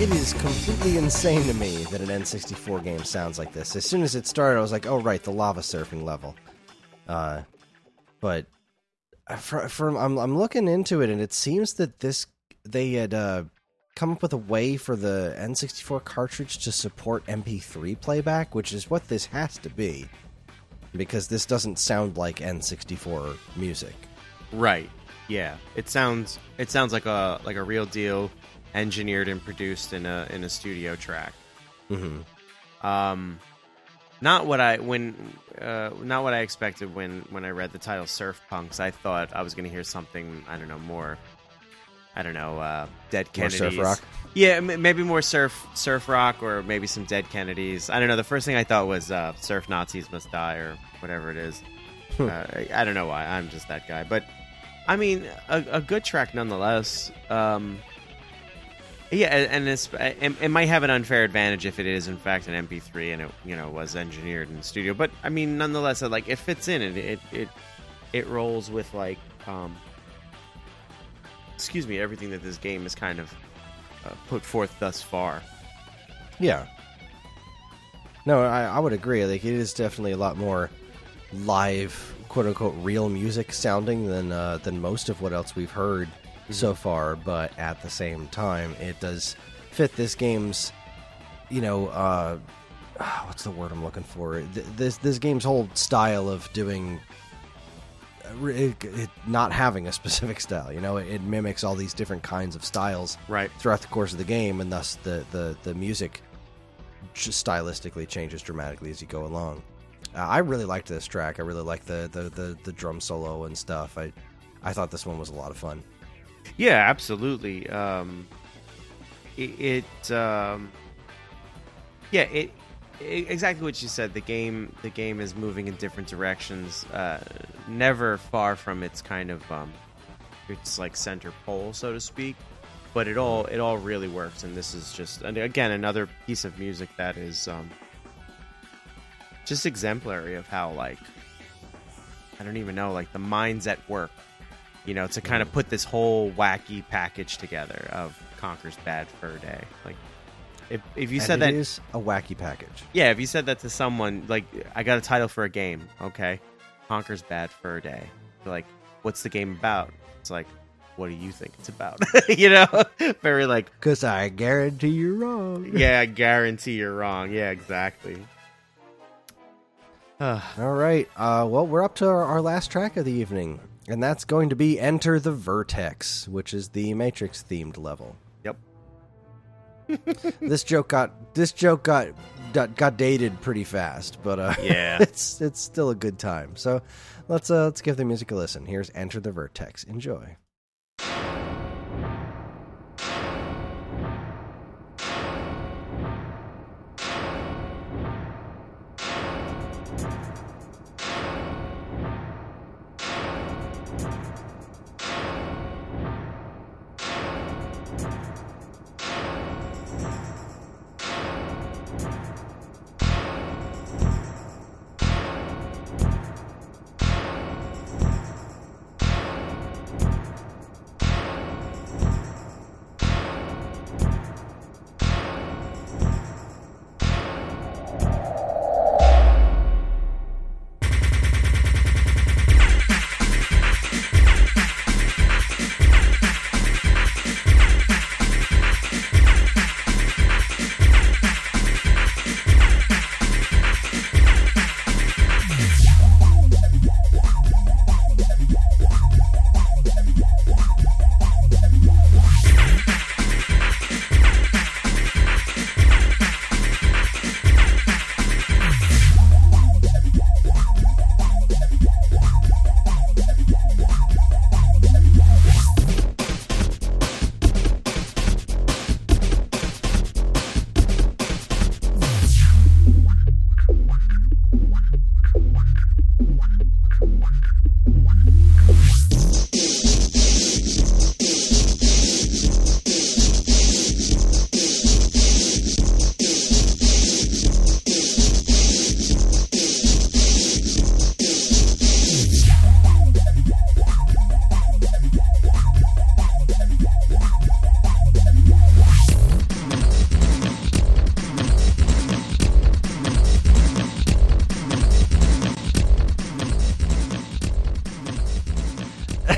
It is completely insane to me that an N64 game sounds like this. As soon as it started, I was like, "Oh right, the lava surfing level." Uh, but from, from I'm I'm looking into it, and it seems that this they had uh, come up with a way for the N64 cartridge to support MP3 playback, which is what this has to be, because this doesn't sound like N64 music. Right. Yeah. It sounds it sounds like a like a real deal engineered and produced in a in a studio track. Mm-hmm. Um not what I when uh, not what I expected when when I read the title Surf Punks. I thought I was going to hear something I don't know more I don't know uh, Dead More Kennedys. surf rock? Yeah, m- maybe more surf surf rock or maybe some Dead Kennedys. I don't know. The first thing I thought was uh, Surf Nazis Must Die or whatever it is. Hmm. uh, I, I don't know why. I'm just that guy. But I mean, a, a good track nonetheless. Um, yeah, and it, might have an unfair advantage if it is in fact an MP3 and it you know was engineered in the studio. But I mean, nonetheless, like it fits in. It it it, it rolls with like um, excuse me, everything that this game has kind of uh, put forth thus far. Yeah. No, I, I would agree. Like it is definitely a lot more live, quote unquote, real music sounding than uh, than most of what else we've heard so far. But at the same time, it does fit this game's, you know, uh, what's the word I'm looking for? Th- This this game's whole style of doing. uh, It, it not having a specific style, you know, it, it mimics all these different kinds of styles Right. throughout the course of the game, and thus the the the music just stylistically changes dramatically as you go along. Uh, I really liked this track. I really liked the, the the the drum solo and stuff. I I thought this one was a lot of fun. Yeah, absolutely. Um, it, it um, yeah, it, it exactly what you said. The game, the game is moving in different directions, uh, never far from its kind of um, its like center pole, so to speak. But it all it all really works, and this is just and again another piece of music that is um, just exemplary of how like I don't even know like the mind's at work you know, to kind of put this whole wacky package together of Conker's Bad Fur Day. Like, if if you And said it that, is a wacky package. yeah, if you said that to someone, like, I got a title for a game, okay, Conker's Bad Fur Day. They're like, what's the game about? It's like, what do you think it's about? you know, very like, Cause I guarantee you're wrong. yeah, I guarantee you're wrong. Yeah, exactly. All right. Uh, well, we're up to our, our last track of the evening, and that's going to be "Enter the Vertex," which is the Matrix themed level. yep. this joke got this joke got got, got dated pretty fast, but uh, Yeah. it's it's still a good time. So let's uh, let's give the music a listen. Here's "Enter the Vertex." Enjoy.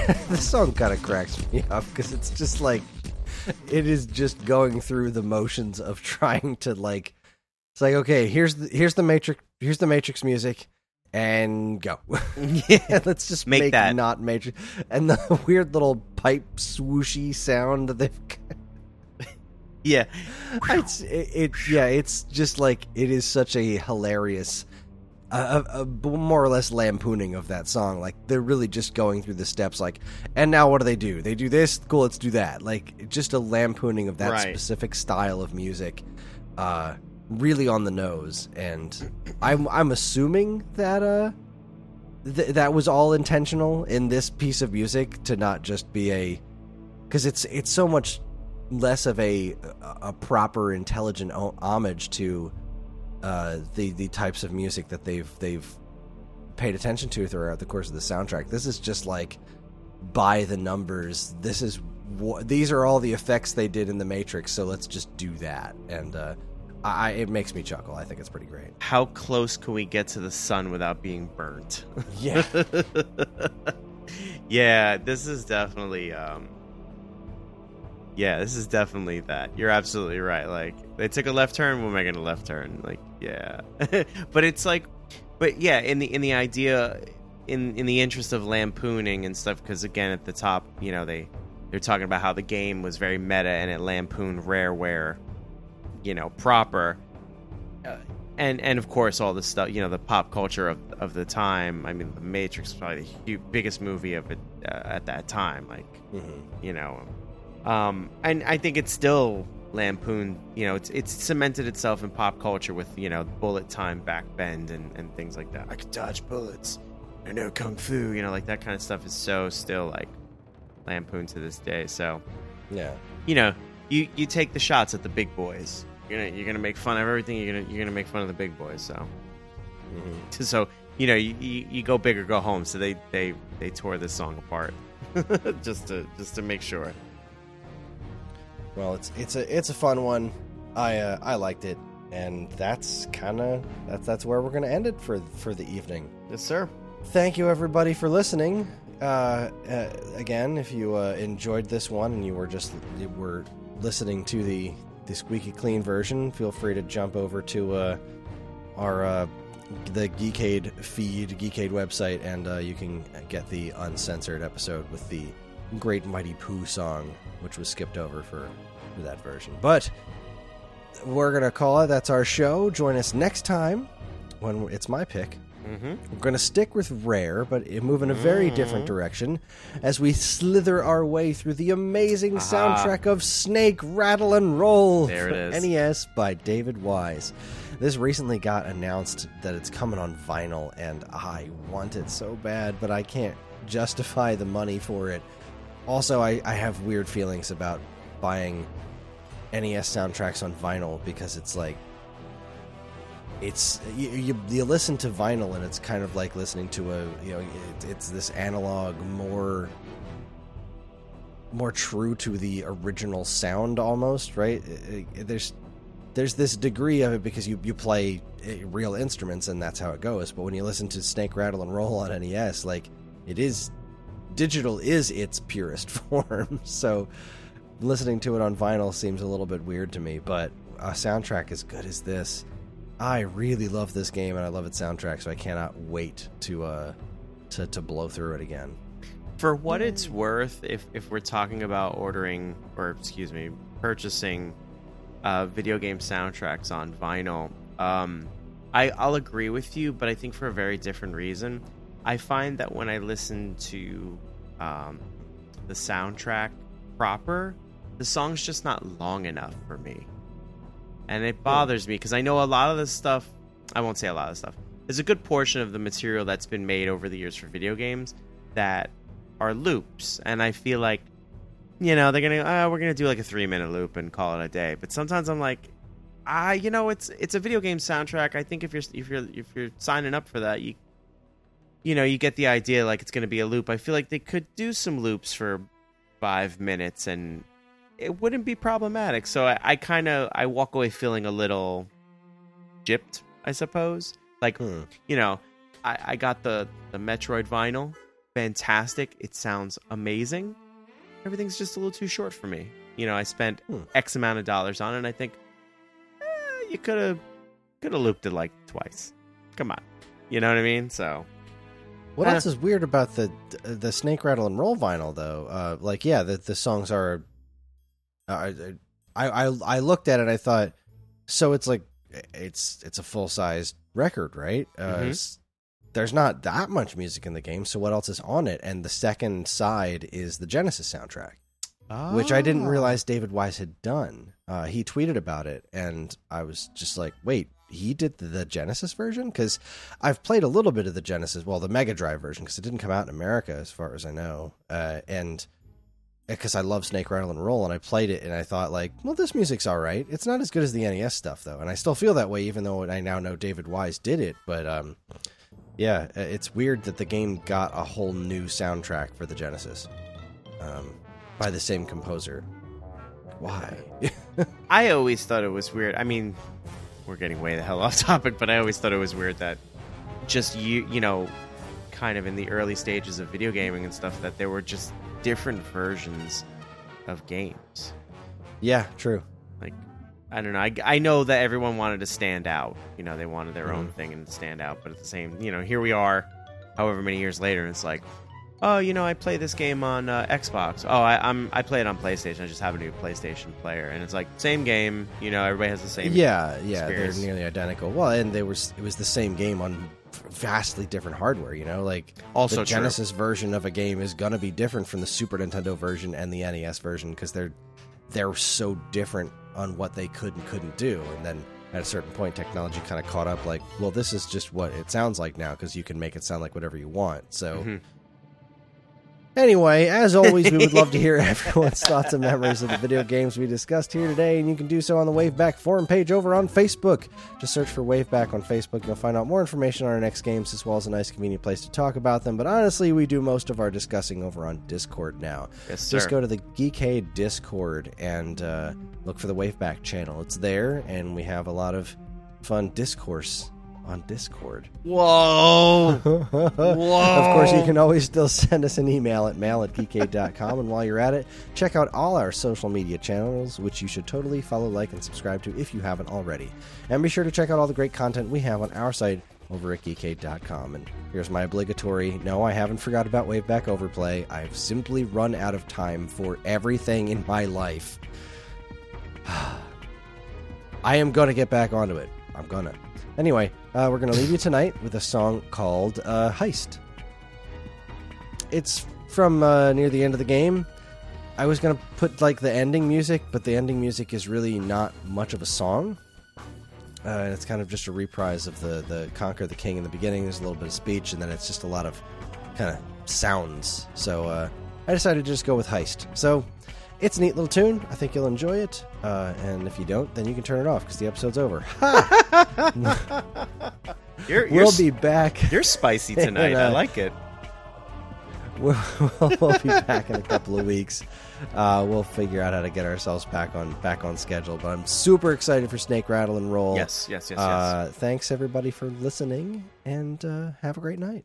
this song kind of cracks me up because it's just like it is just going through the motions of trying to like it's like okay here's the here's the matrix here's the matrix music and go yeah. let's just Make make, that. not matrix and the weird little pipe swooshy sound that they've yeah. it's it, it yeah it's just like it is such a hilarious a, a, more or less lampooning of that song. Like they're really just going through the steps like and now what do they do? They do this cool let's do that. Like just a lampooning of that Right. specific style of music uh really on the nose. And i'm i'm assuming that uh th- that was all intentional in this piece of music to not just be a because it's it's so much less of a a proper intelligent o- homage to uh, the the types of music that they've they've paid attention to throughout the course of the soundtrack. This is just like by the numbers. This is these are all the effects they did in the Matrix. So let's just do that, and uh, I it makes me chuckle. I think it's pretty great. How close can we get to the sun without being burnt? Yeah, yeah, this is definitely um Yeah, this is definitely that. You're absolutely right. Like they took a left turn, we're making a left turn. Like, yeah. but it's like but yeah, in the in the idea in in the interest of lampooning and stuff because again at the top, you know, they they're talking about how the game was very meta and it lampooned rareware, you know, proper. Uh, and and of course all the stuff you know the pop culture of of the time. I mean, The Matrix was probably the hu- biggest movie of it uh, at that time. Like you know, um, and I think it's still lampooned. You know, it's it's cemented itself in pop culture with you know bullet time, back bend, and and things like that. I could dodge bullets. I know kung fu. You know, like that kind of stuff is so still like lampooned to this day. So yeah. you know, you you take the shots at the big boys. You're gonna you're gonna make fun of everything. You're gonna you're gonna make fun of the big boys. So so you know you, you, you go big or go home. So they they they tore this song apart just to just to make sure. Well, it's it's a it's a fun one. I uh, I liked it, and that's kind of that's that's where we're gonna end it for for the evening. Yes, sir. Thank you everybody for listening. Uh, uh, again, if you uh, enjoyed this one and you were just you were listening to the the squeaky clean version, feel free to jump over to uh, our uh, the Geekade feed, Geekade website, and uh, you can get the uncensored episode with the Great Mighty Poo song, which was skipped over for, that version. But we're gonna call it. That's our show. Join us next time when it's my pick. Mm-hmm. We're going to stick with rare, but move in a very different direction as we slither our way through the amazing soundtrack of Snake Rattle and Roll There it for. NES by David Wise. This recently got announced that it's coming on vinyl, and I want it so bad, but I can't justify the money for it. Also, I, I have weird feelings about buying NES soundtracks on vinyl because it's like it's you, you, you listen to vinyl and it's kind of like listening to a you know it, it's this analog more more true to the original sound almost right? There's there's this degree of it because you you play eh, real instruments and that's how it goes. But when you listen to snake rattle and roll on NES like it is digital is its purest form. So listening to it on vinyl seems a little bit weird to me but a soundtrack as good as this I really love this game and I love its soundtrack, so I cannot wait to uh to, to blow through it again. For what it's worth, if if we're talking about ordering or excuse me, purchasing uh, video game soundtracks on vinyl, um, I I'll agree with you, but I think for a very different reason. I find that when I listen to um, the soundtrack proper, the song's just not long enough for me, and it bothers me because I know a lot of this stuff. I won't say a lot of stuff. There's a good portion of the material that's been made over the years for video games that are loops, and I feel like, you know, they're gonna, uh, we're gonna do like a three minute loop and call it a day. But sometimes I'm like, ah, you know, it's it's a video game soundtrack. I think if you're if you're if you're signing up for that, you, you know, you get the idea like it's gonna be a loop. I feel like they could do some loops for five minutes and it wouldn't be problematic. So I, I kind of I walk away feeling a little gypped, I suppose. Like Hmm. you know, I, I got the the Metroid vinyl fantastic. It sounds amazing. Everything's just a little too short for me. You know, I spent Hmm. X amount of dollars on it, and I think eh, you could have could have looped it like twice. Come on, you know what I mean? So What Uh, else is weird about the the Snake Rattle and Roll vinyl though? Uh, like, yeah, the the songs are. Uh, I I I looked at it. I thought, so it's like it's it's a full sized record, right? Uh, Mhm. There's not that much music in the game, so what else is on it? And the second side is the Genesis soundtrack, which I didn't Ah. realize David Wise had done. Uh, he tweeted about it, and I was just like, wait, he did the, the Genesis version? Because I've played a little bit of the Genesis, well, the Mega Drive version, because it didn't come out in America, as far as I know. Uh, and because I love Snake Rattle and Roll, and I played it, and I thought, like, well, this music's all right. It's not as good as the NES stuff, though, and I still feel that way, even though I now know David Wise did it. But um, yeah, uh, it's weird that the game got a whole new soundtrack for the Genesis um, by the same composer. Why? I always thought it was weird. I mean, we're getting way the hell off topic, but I always thought it was weird that just you, you know, kind of in the early stages of video gaming and stuff, that there were just different versions of games. yeah, true. Like, I don't know. I, I know that everyone wanted to stand out. You know, they wanted their own Mhm. thing and stand out. But at the same, you know, here we are, however many years later, and it's like, oh, you know, I play this game on uh, Xbox. Oh, I, I'm I play it on PlayStation. I just have a new PlayStation player, and it's like same game. You know, everybody has the same. yeah, yeah, experience. they're nearly identical. Well, and they were it was the same game on vastly different hardware. You know, like Also the true. Genesis version of a game is gonna be different from the Super Nintendo version and the NES version because they're they're so different on what they could and couldn't do. And then at a certain point, technology kind of caught up. Like, well, this is just what it sounds like now because you can make it sound like whatever you want. So. Mhm. Anyway, as always, we would love to hear everyone's thoughts and memories of the video games we discussed here today, and you can do so on the Waveback forum page over on Facebook. Just search for Waveback on Facebook, and you'll find out more information on our next games, as well as a nice, convenient place to talk about them. But honestly, we do most of our discussing over on Discord now. Yes, sir. Just go to the Geekade Discord and uh, look for the Waveback channel. It's there, and we have a lot of fun discourse on Discord. Whoa! Whoa! Of course, you can always still send us an email at mail at geekade.com. and while you're at it, check out all our social media channels, which you should totally follow, like, and subscribe to if you haven't already. And be sure to check out all the great content we have on our site over at geekade.com. And here's my obligatory no, I haven't forgot about Waveback Overplay. I've simply run out of time for everything in my life. I am going to get back onto it. I'm going to. Anyway, uh, we're going to leave you tonight with a song called uh, Heist. It's from uh, near the end of the game. I was going to put like the ending music, but the ending music is really not much of a song. Uh, and it's kind of just a reprise of the, the Conker the King in the beginning. There's a little bit of speech, and then it's just a lot of kind of sounds. So uh, I decided to just go with Heist. So it's a neat little tune. I think you'll enjoy it. Uh, and if you don't, then you can turn it off because the episode's over. You're, you're, we'll be back. you're spicy tonight. I like it. We'll, we'll be back in a couple of weeks. Uh, we'll figure out how to get ourselves back on back on schedule. But I'm super excited for Snake Rattle and Roll. Yes, yes, yes, yes. Uh, thanks everybody for listening, and uh, have a great night.